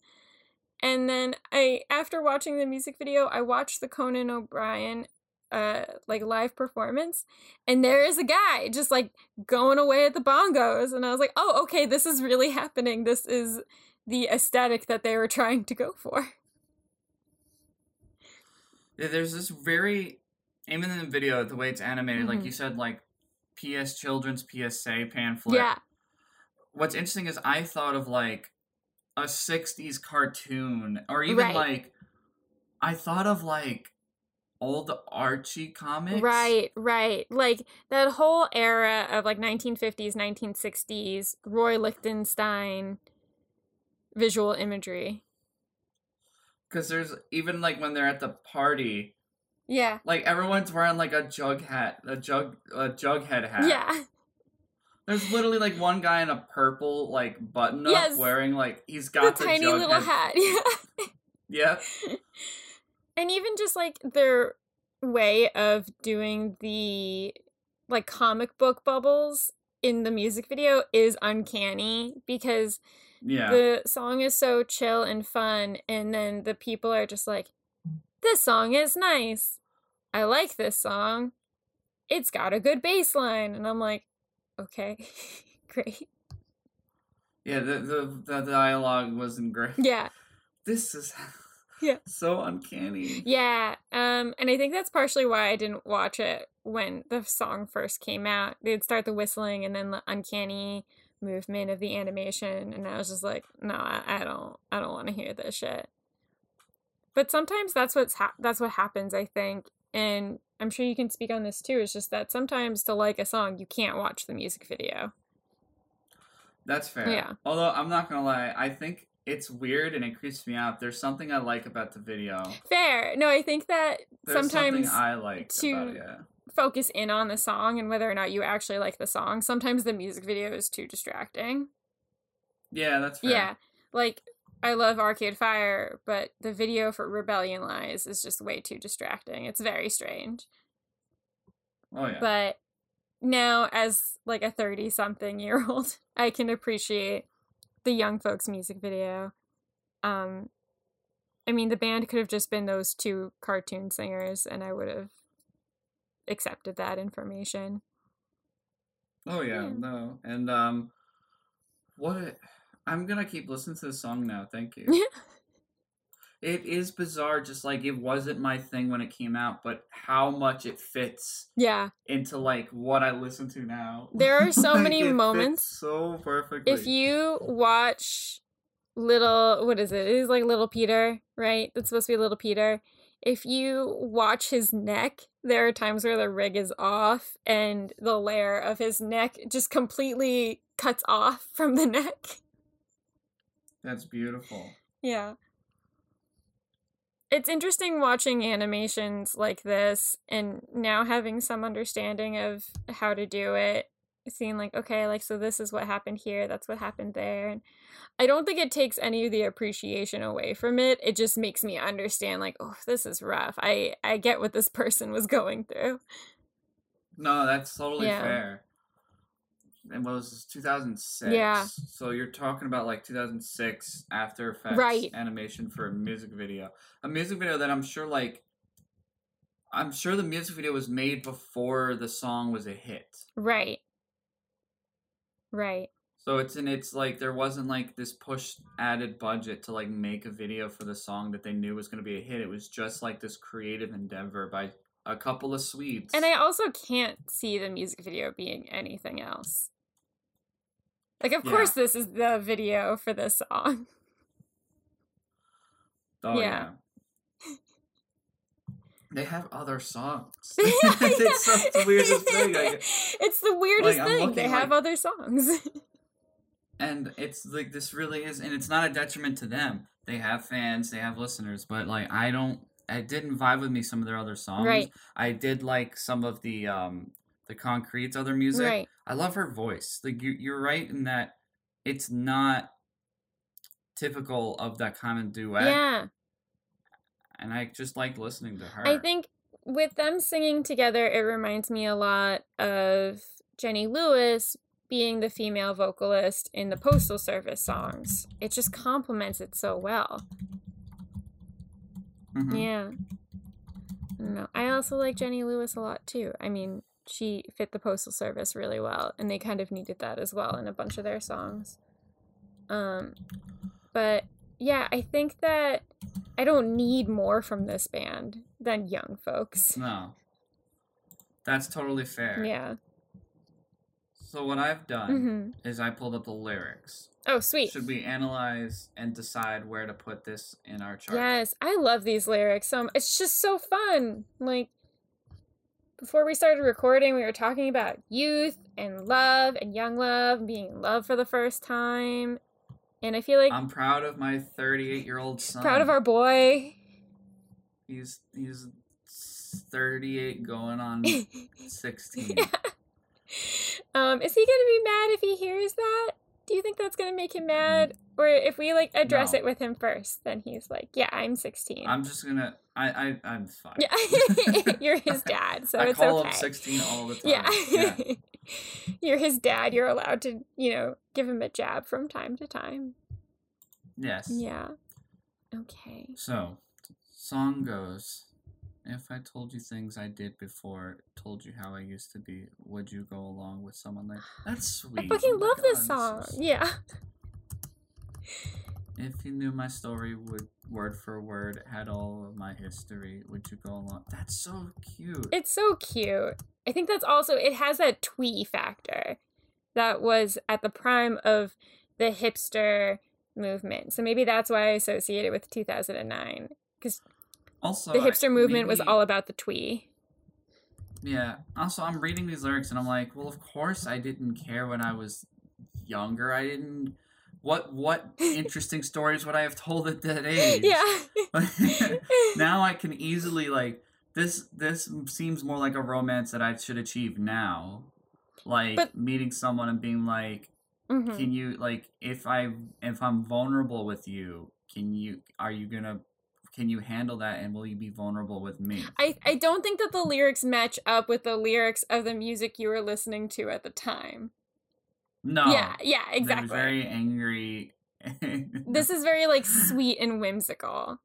Speaker 1: And then I after watching the music video, I watched the Conan O'Brien uh like live performance. And there is a guy just like going away at the bongos. And I was like, "Oh, okay, this is really happening. This is the aesthetic that they were trying to go for."
Speaker 2: There's this very even in the video the way it's animated, like
Speaker 1: Mhm.
Speaker 2: you said, like PS Children's PSA pamphlet.
Speaker 1: Yeah.
Speaker 2: What's interesting is I thought of like a '60s cartoon, or even
Speaker 1: Right.
Speaker 2: like I thought of like old Archie comics.
Speaker 1: Right, right. Like that whole era of like 1950s, 1960s, Roy Lichtenstein visual imagery.
Speaker 2: Because there's even like when they're at the party,
Speaker 1: Yeah.
Speaker 2: like everyone's wearing like a jug hat, a jug, a jughead hat.
Speaker 1: Yeah.
Speaker 2: There's literally like one guy in a purple like button up
Speaker 1: Yes.
Speaker 2: wearing like he's got the,
Speaker 1: tiny
Speaker 2: jug
Speaker 1: little hat. Yeah.
Speaker 2: Yeah.
Speaker 1: and even just like their way of doing the like comic book bubbles in the music video is uncanny because
Speaker 2: Yeah.
Speaker 1: the song is so chill and fun and then the people are just like this song is nice i like this song it's got a good bass line and i'm like okay great
Speaker 2: yeah, the, the the dialogue wasn't great.
Speaker 1: yeah
Speaker 2: This is
Speaker 1: Yeah.
Speaker 2: so uncanny.
Speaker 1: yeah um and i think that's partially why i didn't watch it when the song first came out they'd start the whistling and then the uncanny movement of the animation and i was just like no i, I don't i don't want to hear this shit but sometimes that's what's ha- that's what happens i think and i'm sure you can speak on this too it's just that sometimes to like a song you can't watch the music video
Speaker 2: That's fair.
Speaker 1: Yeah.
Speaker 2: Although I'm not gonna lie, I think it's weird and it creeps me out. There's something I like about the video.
Speaker 1: fair no i think that
Speaker 2: There's
Speaker 1: sometimes
Speaker 2: something I like
Speaker 1: to-
Speaker 2: about it. Yeah.
Speaker 1: Focus in on the song and whether or not you actually like the song sometimes the music video is too distracting
Speaker 2: Yeah, that's fair.
Speaker 1: Yeah. Like I love Arcade Fire, but the video for Rebellion Lies is just way too distracting. It's very strange.
Speaker 2: Oh yeah.
Speaker 1: But now as like a 30 something year old, I can appreciate the young folks music video. Um I mean the band could have just been those two cartoon singers and I would have accepted that information.
Speaker 2: oh yeah,
Speaker 1: yeah.
Speaker 2: no. And um what it, I'm gonna keep listening to the song now, thank you. it is bizarre, just like it wasn't my thing when it came out, but how much it fits
Speaker 1: Yeah.
Speaker 2: into like what I listen to now.
Speaker 1: There are so
Speaker 2: Like,
Speaker 1: many moments.
Speaker 2: so perfectly.
Speaker 1: if you watch little what is it it is like little peter right that's supposed to be little peter if you watch his neck there are times where the rig is off and the layer of his neck just completely cuts off from the neck.
Speaker 2: That's beautiful.
Speaker 1: yeah. It's interesting watching animations like this and now having some understanding of how to do it seeing like okay like so this is what happened here that's what happened there and i don't think it takes any of the appreciation away from it it just makes me understand like oh this is rough i i get what this person was going through
Speaker 2: No, that's totally
Speaker 1: Yeah.
Speaker 2: fair. And what was this, 2006?
Speaker 1: Yeah.
Speaker 2: So you're talking about like 2006 After Effects
Speaker 1: Right.
Speaker 2: animation for a music video. A music video that I'm sure like I'm sure the music video was made before the song was a hit.
Speaker 1: right right
Speaker 2: So it's and it's like there wasn't like this push added budget to like make a video for the song that they knew was going to be a hit. It was just like this creative endeavor by a couple of Swedes.
Speaker 1: and i also can't see the music video being anything else like of
Speaker 2: Yeah.
Speaker 1: course this is the video for this song
Speaker 2: Oh
Speaker 1: Yeah.
Speaker 2: yeah. They have other songs. it's the weirdest thing. Like,
Speaker 1: it's the weirdest
Speaker 2: I'm
Speaker 1: thing. They have
Speaker 2: like-
Speaker 1: other songs.
Speaker 2: and it's like this really is, and it's not a detriment to them. They have fans, they have listeners, but like I don't, it didn't vibe with me some of their other songs.
Speaker 1: Right.
Speaker 2: I did like some of the um the Concretes' other music.
Speaker 1: right.
Speaker 2: I love her voice. Like you, you're right in that it's not typical of that kind of duet.
Speaker 1: Yeah.
Speaker 2: And I just like listening to her.
Speaker 1: I think with them singing together, it reminds me a lot of Jenny Lewis being the female vocalist in the Postal Service songs. It just complements it so well.
Speaker 2: Mhm.
Speaker 1: Yeah. don't know. I also like Jenny Lewis a lot too. I mean, she fit the postal service really well, and they kind of needed that as well in a bunch of their songs. Um, but yeah, I think that I don't need more from this band than young folks.
Speaker 2: No. That's totally fair.
Speaker 1: Yeah.
Speaker 2: So what I've done
Speaker 1: hmm
Speaker 2: is I pulled up the lyrics.
Speaker 1: Oh, sweet.
Speaker 2: Should we analyze and decide where to put this in our chart?
Speaker 1: Yes, I love these lyrics. Um, it's just so fun. Like before we started recording, we were talking about youth and love and young love and being in love for the first time. And I feel like
Speaker 2: I'm proud of my 38 year old son.
Speaker 1: proud of our boy.
Speaker 2: He's he's 38 going on 16. yeah.
Speaker 1: um, is he gonna be mad if he hears that? Do you think that's gonna make him mad? Or if we like address
Speaker 2: No.
Speaker 1: it with him first, then he's like, Yeah, I'm sixteen.
Speaker 2: I'm just gonna I I I'm fine.
Speaker 1: yeah. You're his dad, so
Speaker 2: I
Speaker 1: it's
Speaker 2: call
Speaker 1: okay.
Speaker 2: him 16 all the time.
Speaker 1: Yeah.
Speaker 2: yeah.
Speaker 1: You're his dad. You're allowed to, you know, give him a jab from time to time.
Speaker 2: Yes.
Speaker 1: Yeah. Okay.
Speaker 2: So, song goes. If I told you things I did before, told you how I used to be, would you go along with someone like that's sweet?
Speaker 1: I fucking
Speaker 2: Oh
Speaker 1: love this
Speaker 2: God,
Speaker 1: song.
Speaker 2: is-
Speaker 1: Yeah.
Speaker 2: If you knew my story, would word for word had all of my history, would you go along? That's so cute.
Speaker 1: It's so cute. I think that's also it has that twee factor that was at the prime of the hipster movement. So maybe that's why I associate it with 2009 because
Speaker 2: also,
Speaker 1: the hipster movement was all about the twee.
Speaker 2: Yeah. Also, I'm reading these lyrics and I'm like, well, of course I didn't care when I was younger. I didn't. What what interesting stories would I have told at that age?
Speaker 1: Yeah.
Speaker 2: now I can easily like this. This seems more like a romance that I should achieve now, like
Speaker 1: But-
Speaker 2: meeting someone and being like,
Speaker 1: Mhm.
Speaker 2: "Can you like if I if I'm vulnerable with you, can you are you gonna can you handle that and will you be vulnerable with me?"
Speaker 1: I, I don't think that the lyrics match up with the lyrics of the music you were listening to at the time.
Speaker 2: No.
Speaker 1: Yeah, yeah,
Speaker 2: They're
Speaker 1: exactly.
Speaker 2: very angry.
Speaker 1: This is very like sweet and whimsical.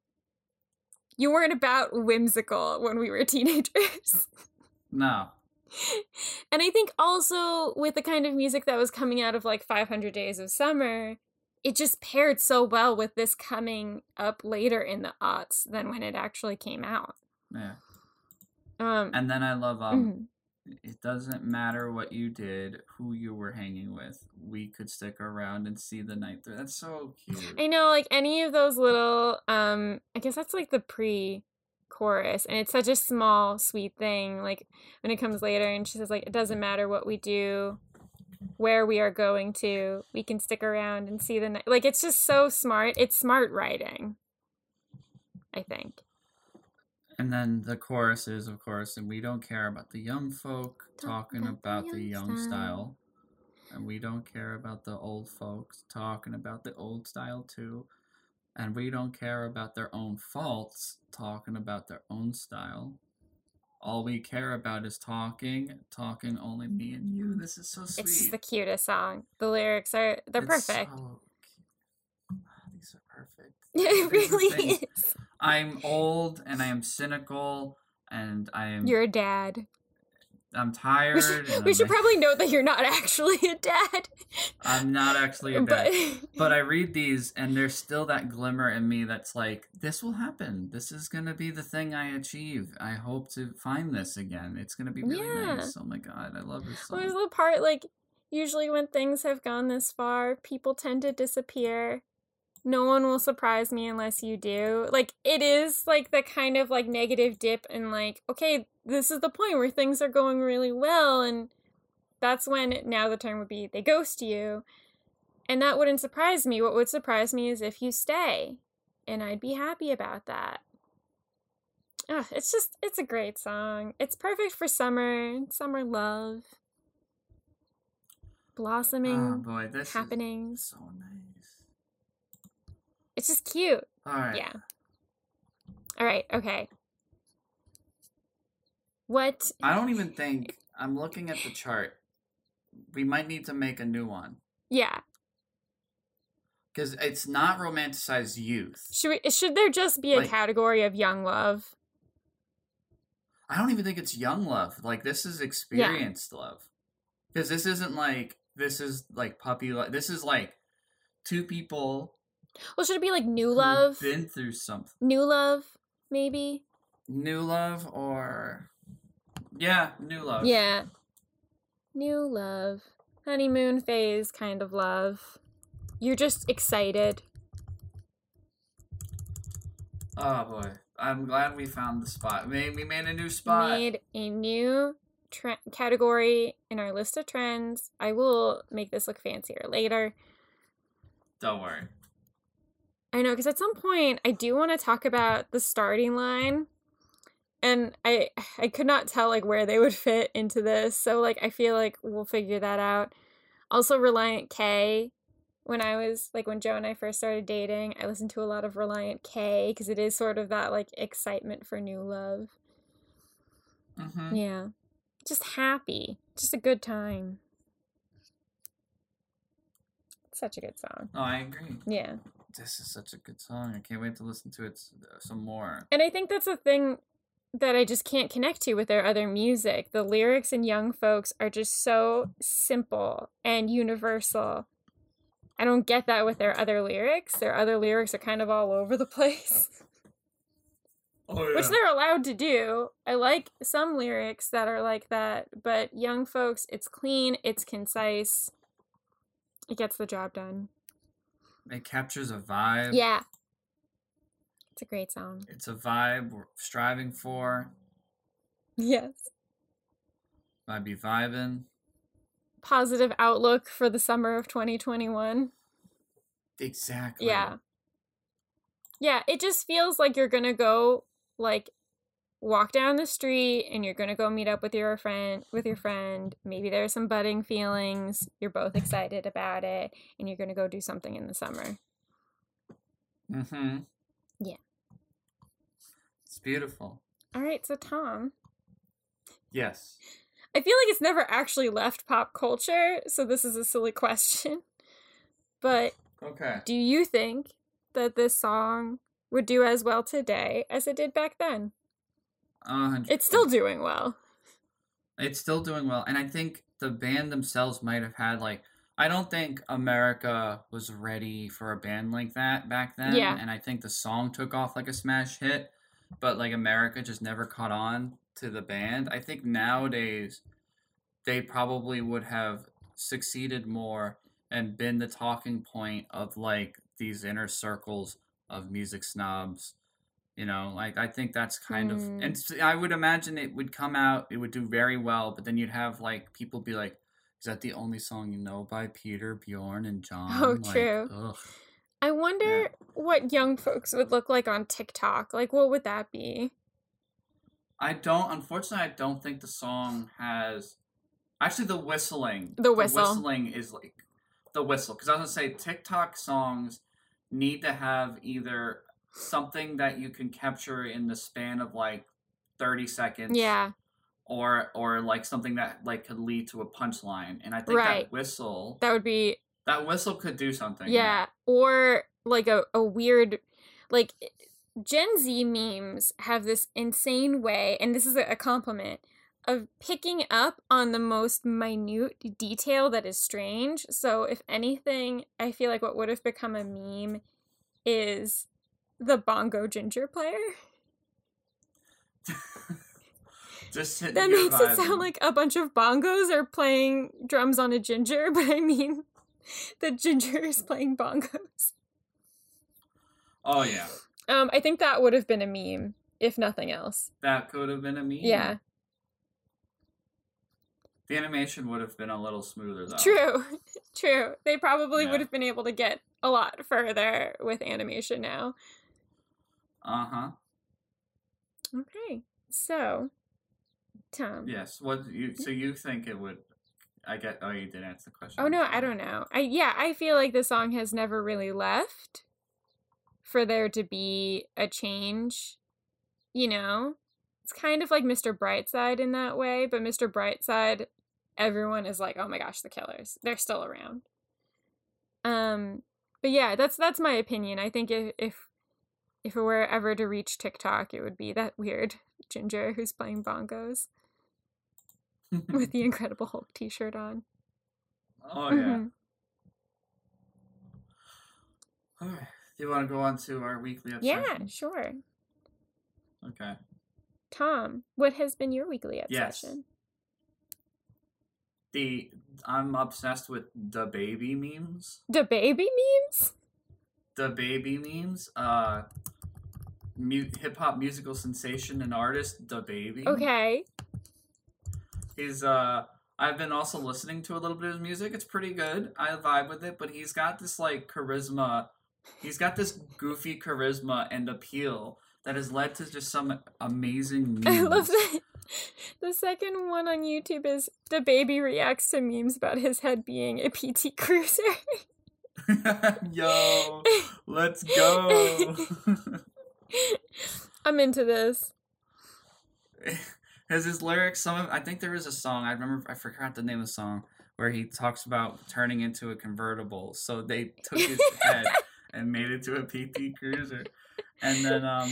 Speaker 1: You weren't about whimsical when we were teenagers.
Speaker 2: no.
Speaker 1: and I think also with the kind of music that was coming out of like 500 Days of Summer, it just paired so well with this coming up later in the aughts than when it actually came out.
Speaker 2: Yeah.
Speaker 1: Um,
Speaker 2: And then I love um
Speaker 1: mhm.
Speaker 2: It doesn't matter what you did, who you were hanging with. We could stick around and see the night through. That's so cute.
Speaker 1: I know, like any of those little, um, I guess that's like the pre chorus, and it's such a small, sweet thing. Like when it comes later, and she says, like, it doesn't matter what we do, where we are going to, we can stick around and see the night. Like it's just so smart. It's smart writing, I think.
Speaker 2: And then the chorus is, of course, and we don't care about the young folk talking about the young style. And we don't care about the old folks talking about the old style too. And we don't care about their own faults talking about their own style. All we care about is talking, talking only me and you. This is so sweet.
Speaker 1: It's the cutest song. The lyrics are they're
Speaker 2: It's
Speaker 1: perfect.
Speaker 2: so cute. Ah, These are perfect.
Speaker 1: It really is.
Speaker 2: I'm old and I am cynical and I am
Speaker 1: You're a dad.
Speaker 2: I'm tired.
Speaker 1: We should, we should probably note that you're not actually a dad.
Speaker 2: I'm not actually a dad. But I read these and there's still that glimmer in me that's like, this will happen. This is gonna be the thing I achieve. I hope to find this again. It's gonna be really
Speaker 1: Yeah.
Speaker 2: nice. Oh my god, I love this
Speaker 1: Well, there's
Speaker 2: song.
Speaker 1: the part like usually when things have gone this far, people tend to disappear. No one will surprise me unless you do. Like it is like the kind of like negative dip and like okay, this is the point where things are going really well and that's when now the term would be they ghost you. And that wouldn't surprise me. What would surprise me is if you stay. And I'd be happy about that. Ugh, it's just it's a great song. It's perfect for summer, summer love oh, blossoming
Speaker 2: Oh boy, this
Speaker 1: happenings.
Speaker 2: is so nice.
Speaker 1: It's just cute.
Speaker 2: Alright.
Speaker 1: Yeah. All right. Okay. What?
Speaker 2: I don't even think I'm looking at the chart. We might need to make a new one.
Speaker 1: Yeah.
Speaker 2: Because it's not romanticized youth.
Speaker 1: Should we, should there just be a
Speaker 2: Like-
Speaker 1: category of young love?
Speaker 2: I don't even think it's young love. Like this is experienced love. Because this isn't like this is like puppy love. This is like two people
Speaker 1: Well, should it be like new
Speaker 2: who've
Speaker 1: love?
Speaker 2: been through something.
Speaker 1: New love, maybe.
Speaker 2: New love or yeah, new love.
Speaker 1: Yeah. New love. Honeymoon phase kind of love. You're just excited.
Speaker 2: Oh boy. I'm glad we found the spot. We we made a new spot.
Speaker 1: Made a new tre- category in our list of trends. I will make this look fancier later.
Speaker 2: Don't worry.
Speaker 1: I know, because at some point I do want to talk about the starting line, and I I could not tell like where they would fit into this. So like I feel like we'll figure that out. Also, Relient K. When I was like when Joe and I first started dating, I listened to a lot of Relient K because it is sort of that like excitement for new love.
Speaker 2: Mm-hmm.
Speaker 1: Yeah, just happy, just a good time. Such a good song.
Speaker 2: Oh, I agree.
Speaker 1: Yeah.
Speaker 2: This is such a good song. I can't wait to listen to it uh, some more.
Speaker 1: And I think that's a thing that I just can't connect to with their other music. The lyrics in Young Folks are just so simple and universal. I don't get that with their other lyrics. Their other lyrics are kind of all over the place,
Speaker 2: Oh
Speaker 1: which they're allowed to do. I like some lyrics that are like that, but Young Folks, it's clean, it's concise, it gets the job done.
Speaker 2: It captures a vibe.
Speaker 1: Yeah. It's a great song.
Speaker 2: It's a vibe we're striving for.
Speaker 1: Yes.
Speaker 2: Might be vibing.
Speaker 1: Positive outlook for the summer of 2021.
Speaker 2: Exactly.
Speaker 1: Yeah. Yeah, it just feels like you're gonna go like walk down the street and you're gonna go meet up with your friend with your friend. Maybe there's some budding feelings. You're both excited about it, and you're gonna go do something in the summer.
Speaker 2: Mm-hmm.
Speaker 1: Yeah.
Speaker 2: It's beautiful.
Speaker 1: All right, so Tom,
Speaker 2: Yes.
Speaker 1: I feel like it's never actually left pop culture, so this is a silly question. But
Speaker 2: Okay.
Speaker 1: do you think that this song would do as well today as it did back then?
Speaker 2: Uh,
Speaker 1: It's still doing well.
Speaker 2: it's still doing well and i think the band themselves might have had like i don't think america was ready for a band like that back then
Speaker 1: Yeah.
Speaker 2: and i think the song took off like a smash hit but like america just never caught on to the band i think nowadays they probably would have succeeded more and been the talking point of like these inner circles of music snobs you know like i think that's kind of
Speaker 1: Hmm.
Speaker 2: and I would imagine it would come out it would do very well but then you'd have like people be like is that the only song you know by peter bjorn and john
Speaker 1: Oh,
Speaker 2: Like,
Speaker 1: true.
Speaker 2: ugh.
Speaker 1: I wonder what young folks would look like on TikTok. Like, what would that be?
Speaker 2: i don't unfortunately i don't think the song has actually the whistling
Speaker 1: The whistle.
Speaker 2: The whistling is like the whistle because i was gonna say tiktok songs need to have either something that you can capture in the span of like 30 seconds
Speaker 1: Yeah,
Speaker 2: or or like something that like could lead to a punchline and i think
Speaker 1: Right.
Speaker 2: that whistle
Speaker 1: that would be
Speaker 2: that whistle could do something
Speaker 1: yeah, or like a a weird like Gen Z memes have this insane way, and this is a compliment of picking up on the most minute detail that is strange. So, if anything, I feel like what would have become a meme is the bongo ginger player.
Speaker 2: just
Speaker 1: That makes it sound like a bunch of bongos are playing drums on a ginger, but I mean, the ginger is playing bongos.
Speaker 2: oh yeah
Speaker 1: Um, I think that would have been a meme, if nothing else.
Speaker 2: that could have been a meme
Speaker 1: Yeah,
Speaker 2: the animation would have been a little smoother though
Speaker 1: true, true. They probably
Speaker 2: Yeah.
Speaker 1: would have been able to get a lot further with animation now.
Speaker 2: Uh-huh
Speaker 1: Okay, so Tom.
Speaker 2: yes what you so you think it would i get oh you did answer the question
Speaker 1: Oh no, I don't know. I yeah, I feel like the song has never really left for there to be a change. You know? It's kind of like Mr. Brightside in that way, but Mr. Brightside everyone is like, "Oh my gosh, the killers. They're still around." Um but yeah, that's that's my opinion. I think if if if it were ever to reach TikTok, it would be that weird ginger who's playing bongos with the Incredible Hulk t-shirt on.
Speaker 2: oh yeah.
Speaker 1: Mhm.
Speaker 2: All right. Do you want to go on to our weekly
Speaker 1: episode?
Speaker 2: Yeah,
Speaker 1: sure.
Speaker 2: Okay.
Speaker 1: Tom, what has been your weekly
Speaker 2: Yes.
Speaker 1: obsession?
Speaker 2: The I'm obsessed with the baby memes.
Speaker 1: The baby memes?
Speaker 2: The baby memes. Uh, mu- hip hop musical sensation and artist the baby.
Speaker 1: Okay.
Speaker 2: He's uh I've been also listening to a little bit of his music. It's pretty good. I vibe with it, but he's got this like charisma. He's got this goofy charisma and appeal that has led to just some amazing memes.
Speaker 1: I love that. The second one on YouTube is the baby reacts to memes about his head being a PT Cruiser.
Speaker 2: Yo, let's go.
Speaker 1: I'm into this.
Speaker 2: Has his lyrics some of I think there is a song, I remember I forgot the name of the song, where he talks about turning into a convertible. So they took his head and made it to a PT cruiser. And then um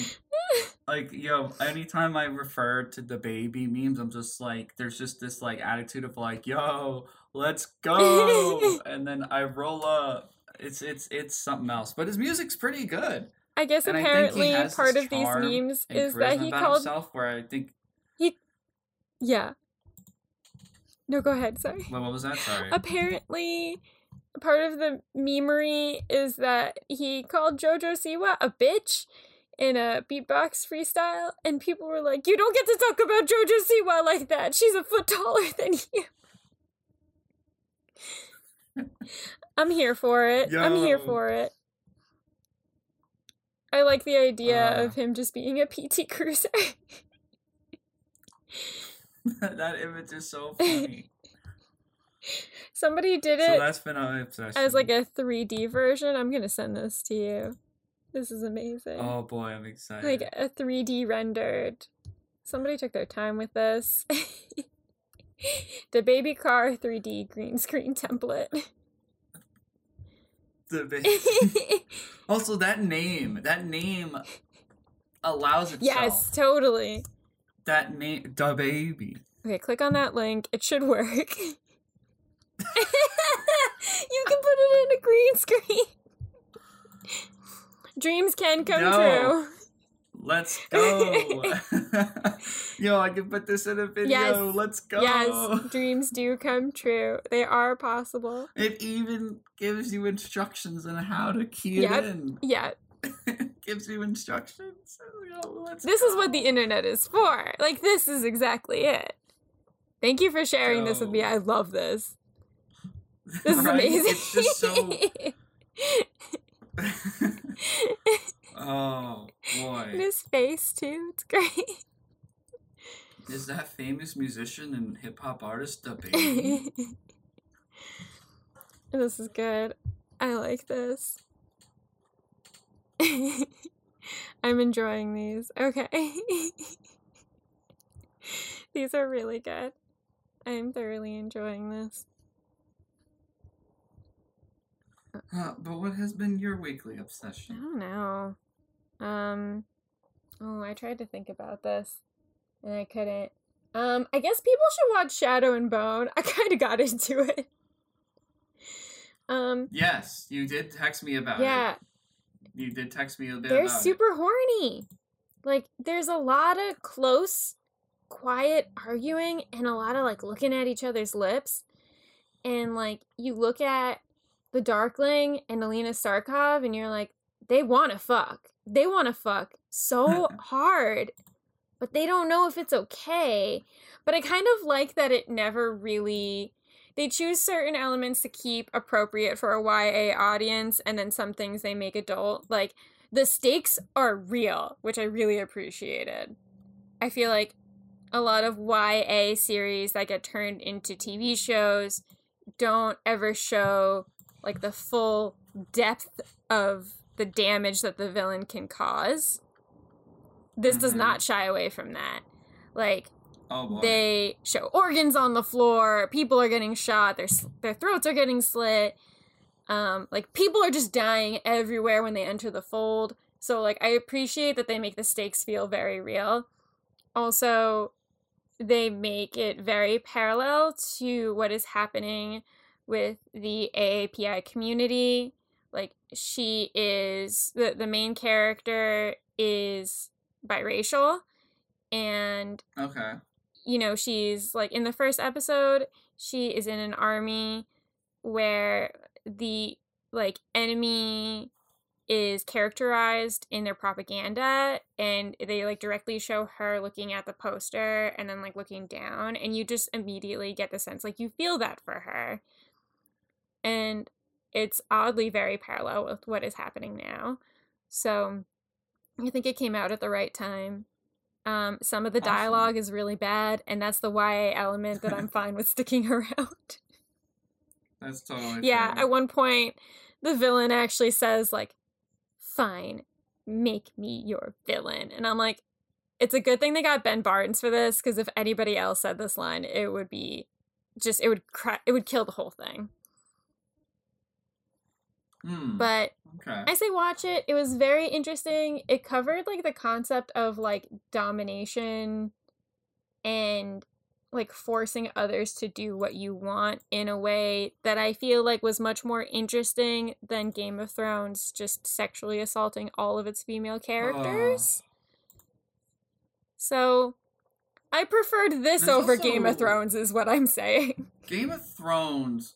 Speaker 2: like yo, anytime I refer to the baby memes, I'm just like there's just this like attitude of like, yo, let's go and then I roll up. It's it's it's something else. But his music's pretty good.
Speaker 1: I guess
Speaker 2: And I
Speaker 1: apparently
Speaker 2: has
Speaker 1: part of these memes is that he
Speaker 2: about
Speaker 1: called.
Speaker 2: himself where I think he
Speaker 1: Yeah. No, go ahead. Sorry.
Speaker 2: what, what was that? Sorry.
Speaker 1: Apparently, part of the memery is that he called JoJo Siwa a bitch in a beatbox freestyle, and people were like, "You don't get to talk about JoJo Siwa like that. She's a foot taller than you." I'm here for it. I'm here for it. I like the idea
Speaker 2: Uh.
Speaker 1: of him just being a PT cruiser.
Speaker 2: that image is so funny.
Speaker 1: Somebody did
Speaker 2: so
Speaker 1: it
Speaker 2: that's been my obsession.
Speaker 1: as like a 3D version. I'm gonna send this to you. This is amazing.
Speaker 2: Oh boy, I'm excited.
Speaker 1: like a 3D rendered. Somebody took their time with this. the baby car 3D green screen template.
Speaker 2: The ba- also, that name, that name allows itself.
Speaker 1: yes, totally.
Speaker 2: That name, the baby.
Speaker 1: Okay, click on that link. It should work. you can put it in a green screen. Dreams can come
Speaker 2: Yo.
Speaker 1: true.
Speaker 2: Let's go. Yo, I can put this in a video.
Speaker 1: Yes.
Speaker 2: Let's go.
Speaker 1: Yes, dreams do come true. They are possible.
Speaker 2: It even gives you instructions on how to key
Speaker 1: Yep.
Speaker 2: it in.
Speaker 1: Yeah,
Speaker 2: gives you instructions. Yo, let's
Speaker 1: this is what the internet is for. Like, this is exactly it. Thank you for sharing this with me. I love this. This is
Speaker 2: Right?
Speaker 1: amazing.
Speaker 2: It's just so. oh boy,
Speaker 1: His face, too. It's great.
Speaker 2: is that famous musician and hip hop artist the baby?
Speaker 1: this is good. I like this. I'm enjoying these. Okay. these are really good. I'm thoroughly enjoying this.
Speaker 2: Uh, but what has been your weekly obsession?
Speaker 1: I don't know. Um oh, I tried to think about this and I couldn't. Um I guess people should watch Shadow and Bone. I kind of got into it. Um
Speaker 2: Yes, you did text me about it.
Speaker 1: yeah,
Speaker 2: it. You did text me a bit
Speaker 1: they're super horny. Like there's a lot of close quiet arguing and a lot of like looking at each other's lips. And like you look at the Darkling and Alina Starkov and you're like they want to fuck. They want to fuck so hard. But they don't know if it's okay. But I kind of like that it never really they choose certain elements to keep appropriate for a YA audience and then some things they make adult. Like the stakes are real, which I really appreciated. I feel like a lot of YA series that get turned into TV shows don't ever show like the full depth of the damage that the villain can cause. This does
Speaker 2: Mhm.
Speaker 1: not shy away from that. Like
Speaker 2: Oh boy.
Speaker 1: they show organs on the floor. People are getting shot. Their their throats are getting slit. Um, like people are just dying everywhere when they enter the fold. So like I appreciate that they make the stakes feel very real. Also, they make it very parallel to what is happening with the AAPI community. Like she is the the main character is biracial and
Speaker 2: Okay.
Speaker 1: you know, she's like in the first episode, she is in an army where the like enemy is characterized in their propaganda and they like directly show her looking at the poster and then like looking down and you just immediately get the sense like you feel that for her. And it's oddly very parallel with what is happening now. So I think it came out at the right time. Um, some of the
Speaker 2: Awesome.
Speaker 1: dialogue is really bad, and that's the YA element that I'm fine with sticking around.
Speaker 2: That's totally
Speaker 1: yeah,
Speaker 2: fair.
Speaker 1: at one point, the villain actually says, like, fine, make me your villain. And I'm like, it's a good thing they got Ben Barnes for this, because if anybody else said this line, it would be just, it would cra- it would kill the whole thing.
Speaker 2: Hmm.
Speaker 1: But
Speaker 2: okay.
Speaker 1: I say watch it. It was very interesting. It covered like the concept of like domination and like forcing others to do what you want in a way that I feel like was much more interesting than Game of Thrones just sexually assaulting all of its female characters. So I preferred this
Speaker 2: There's
Speaker 1: over Game of Thrones is what I'm saying.
Speaker 2: Game of Thrones,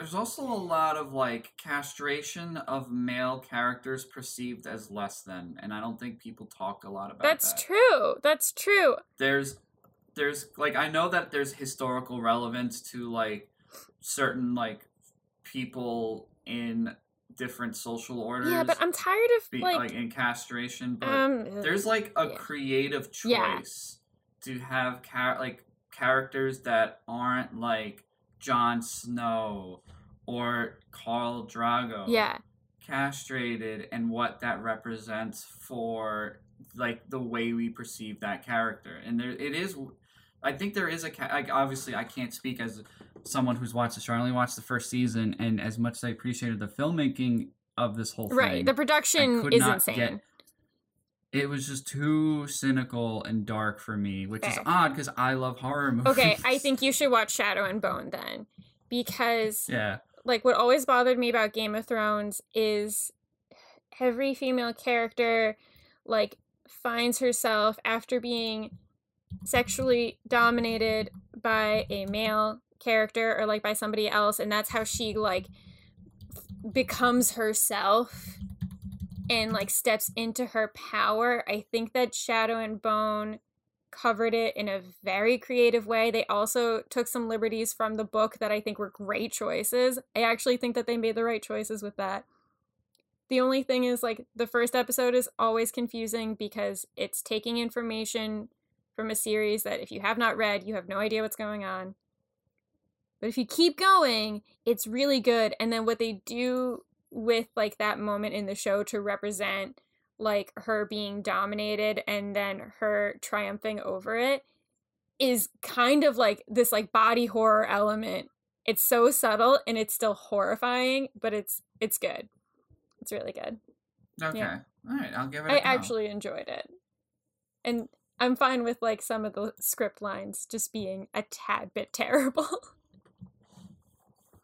Speaker 2: there's also a lot of like castration of male characters perceived as less than, and I don't think people talk a lot about
Speaker 1: That's
Speaker 2: that.
Speaker 1: true. That's true.
Speaker 2: There's there's like I know that there's historical relevance to like certain like people in different social orders
Speaker 1: Yeah, but I'm tired of
Speaker 2: be,
Speaker 1: like,
Speaker 2: like, in castration, but
Speaker 1: um
Speaker 2: there's like a
Speaker 1: yeah.
Speaker 2: creative
Speaker 1: Yeah.
Speaker 2: choice to have char- like characters that aren't like Jon Snow or Khal Drogo
Speaker 1: yeah.
Speaker 2: castrated and what that represents for like the way we perceive that character and there it is i think there is a like, obviously i can't speak as someone who's watched the show i only watched the first season and as much as i appreciated the filmmaking of this whole thing
Speaker 1: Right. The production is insane.
Speaker 2: get- it was just too cynical and dark for me which is odd because i love horror movies
Speaker 1: Okay, I think you should watch Shadow and Bone then. Because
Speaker 2: yeah.
Speaker 1: like what always bothered me about Game of Thrones is every female character like finds herself after being sexually dominated by a male character or like by somebody else and that's how she like becomes herself and like steps into her power. I think that Shadow and Bone covered it in a very creative way. They also took some liberties from the book that I think were great choices. I actually think that they made the right choices with that. The only thing is like the first episode is always confusing because it's taking information from a series that if you have not read, you have no idea what's going on. But if you keep going, it's really good. And then what they do with like that moment in the show to represent like her being dominated and then her triumphing over it is kind of like this like body horror element. It's so subtle and it's still horrifying, but it's it's good. It's really good.
Speaker 2: okay
Speaker 1: Yeah.
Speaker 2: all right i'll give it a
Speaker 1: I
Speaker 2: go.
Speaker 1: actually enjoyed it. And I'm fine with like some of the script lines just being a tad bit terrible.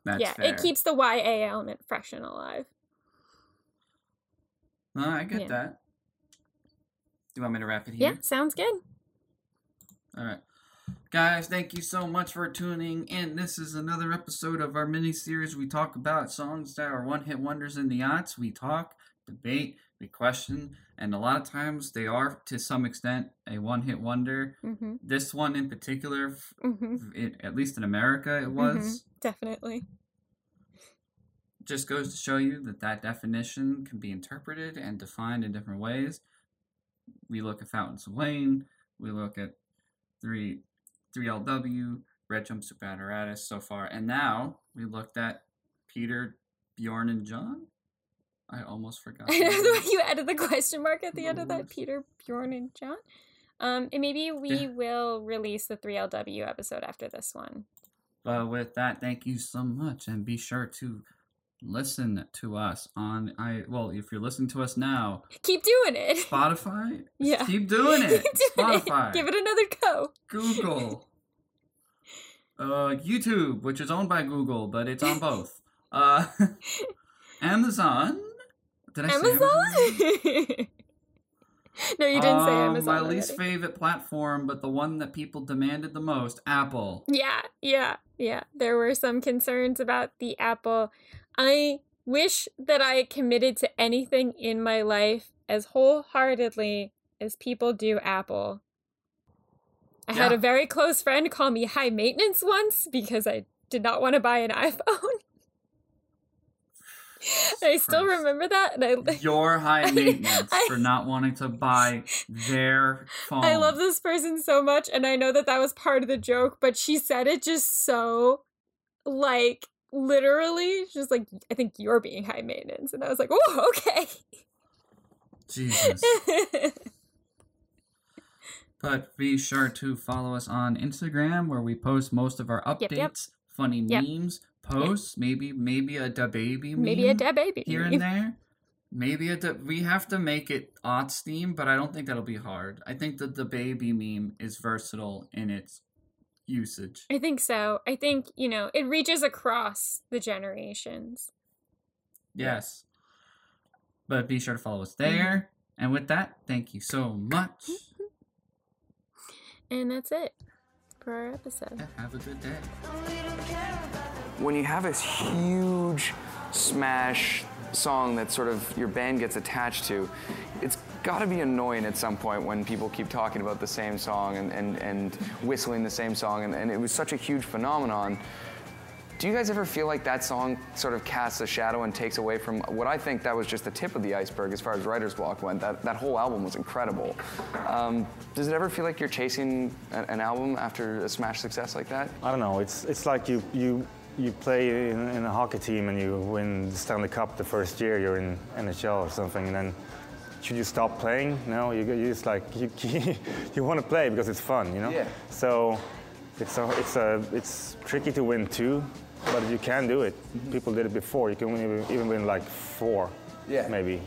Speaker 2: That's
Speaker 1: yeah,
Speaker 2: fair.
Speaker 1: it keeps the YA element fresh and alive.
Speaker 2: No, I get
Speaker 1: Yeah.
Speaker 2: that. Do you want me to wrap it here?
Speaker 1: Yeah, sounds good.
Speaker 2: All right. Guys, thank you so much for tuning in. This is another episode of our mini series. We talk about songs that are one hit wonders in the aughts. We talk, debate, question, and a lot of times they are, to some extent, a one hit wonder.
Speaker 1: hmm
Speaker 2: This one in particular, f-
Speaker 1: hmm
Speaker 2: it, at least in America, it was.
Speaker 1: Definitely.
Speaker 2: Just goes to show you that that definition can be interpreted and defined in different ways. We look at Fountains of Wayne, we look at three 3LW, Red Jumpsuit Apparatus so far, and now we looked at Peter, Bjorn, and John. I almost forgot.
Speaker 1: I know the way you added the question mark at the end of that, Peter, Bjorn, and John. Um, and maybe we
Speaker 2: Yeah.
Speaker 1: will release the 3LW episode after this one.
Speaker 2: But with that, thank you so much, and be sure to listen to us on I well, if you're listening to us now,
Speaker 1: Keep doing it.
Speaker 2: Spotify,
Speaker 1: Yeah.
Speaker 2: keep doing it.
Speaker 1: Keep doing it.
Speaker 2: Spotify,
Speaker 1: Give it another go.
Speaker 2: Google, uh, YouTube, which is owned by Google, but it's on both. Uh, Amazon. Did I say Amazon?
Speaker 1: Amazon? no, you didn't say
Speaker 2: Um,
Speaker 1: Amazon.
Speaker 2: My least
Speaker 1: already.
Speaker 2: favorite platform, but the one that people demanded the most, Apple.
Speaker 1: Yeah, yeah, yeah. There were some concerns about the Apple. I wish that I committed to anything in my life as wholeheartedly as people do Apple. I had a very close friend call me high maintenance once because I did not want to buy an iPhone. I still
Speaker 2: Christ.
Speaker 1: remember that, and I
Speaker 2: Your high maintenance
Speaker 1: I-
Speaker 2: for not wanting to buy their phone.
Speaker 1: I love this person so much, and I know that that was part of the joke, but she said it just so, like, literally, just like, I think you're being high maintenance. And I was like, oh, okay.
Speaker 2: Jesus. But be sure to follow us on Instagram where we post most of our updates,
Speaker 1: Yep, yep.
Speaker 2: funny
Speaker 1: Yep.
Speaker 2: memes, posts, maybe maybe a da baby
Speaker 1: Maybe a dead baby.
Speaker 2: here and there. Maybe a da- we have to make it aughts theme, but I don't think that'll be hard. I think that the baby meme is versatile in its usage.
Speaker 1: I think so. I think, you know, it reaches across the generations.
Speaker 2: Yes. But be sure to follow us
Speaker 1: Mm-hmm.
Speaker 2: there. And with that, thank you so much.
Speaker 1: And that's it for our episode.
Speaker 2: Yeah, have a good day.
Speaker 3: When you have this huge smash song that sort of your band gets attached to, it's got to be annoying at some point when people keep talking about the same song and, and, and whistling the same song, and, and it was such a huge phenomenon. Do you guys ever feel like that song sort of casts a shadow and takes away from what I think that was just the tip of the iceberg as far as writer's block went? That, that whole album was incredible. Um, does it ever feel like you're chasing a- an album after a smash success like that?
Speaker 4: I don't know. It's it's like you you you play in, in a hockey team and you win the Stanley Cup the first year you're in NHL or something, and then should you stop playing? No, you you just like you you want to play because it's fun, you know.
Speaker 3: Yeah.
Speaker 4: So it's a it's a it's tricky to win two, but you can do it. Mm-hmm. People did it before. You can even even win like four,
Speaker 3: Yeah.
Speaker 4: maybe.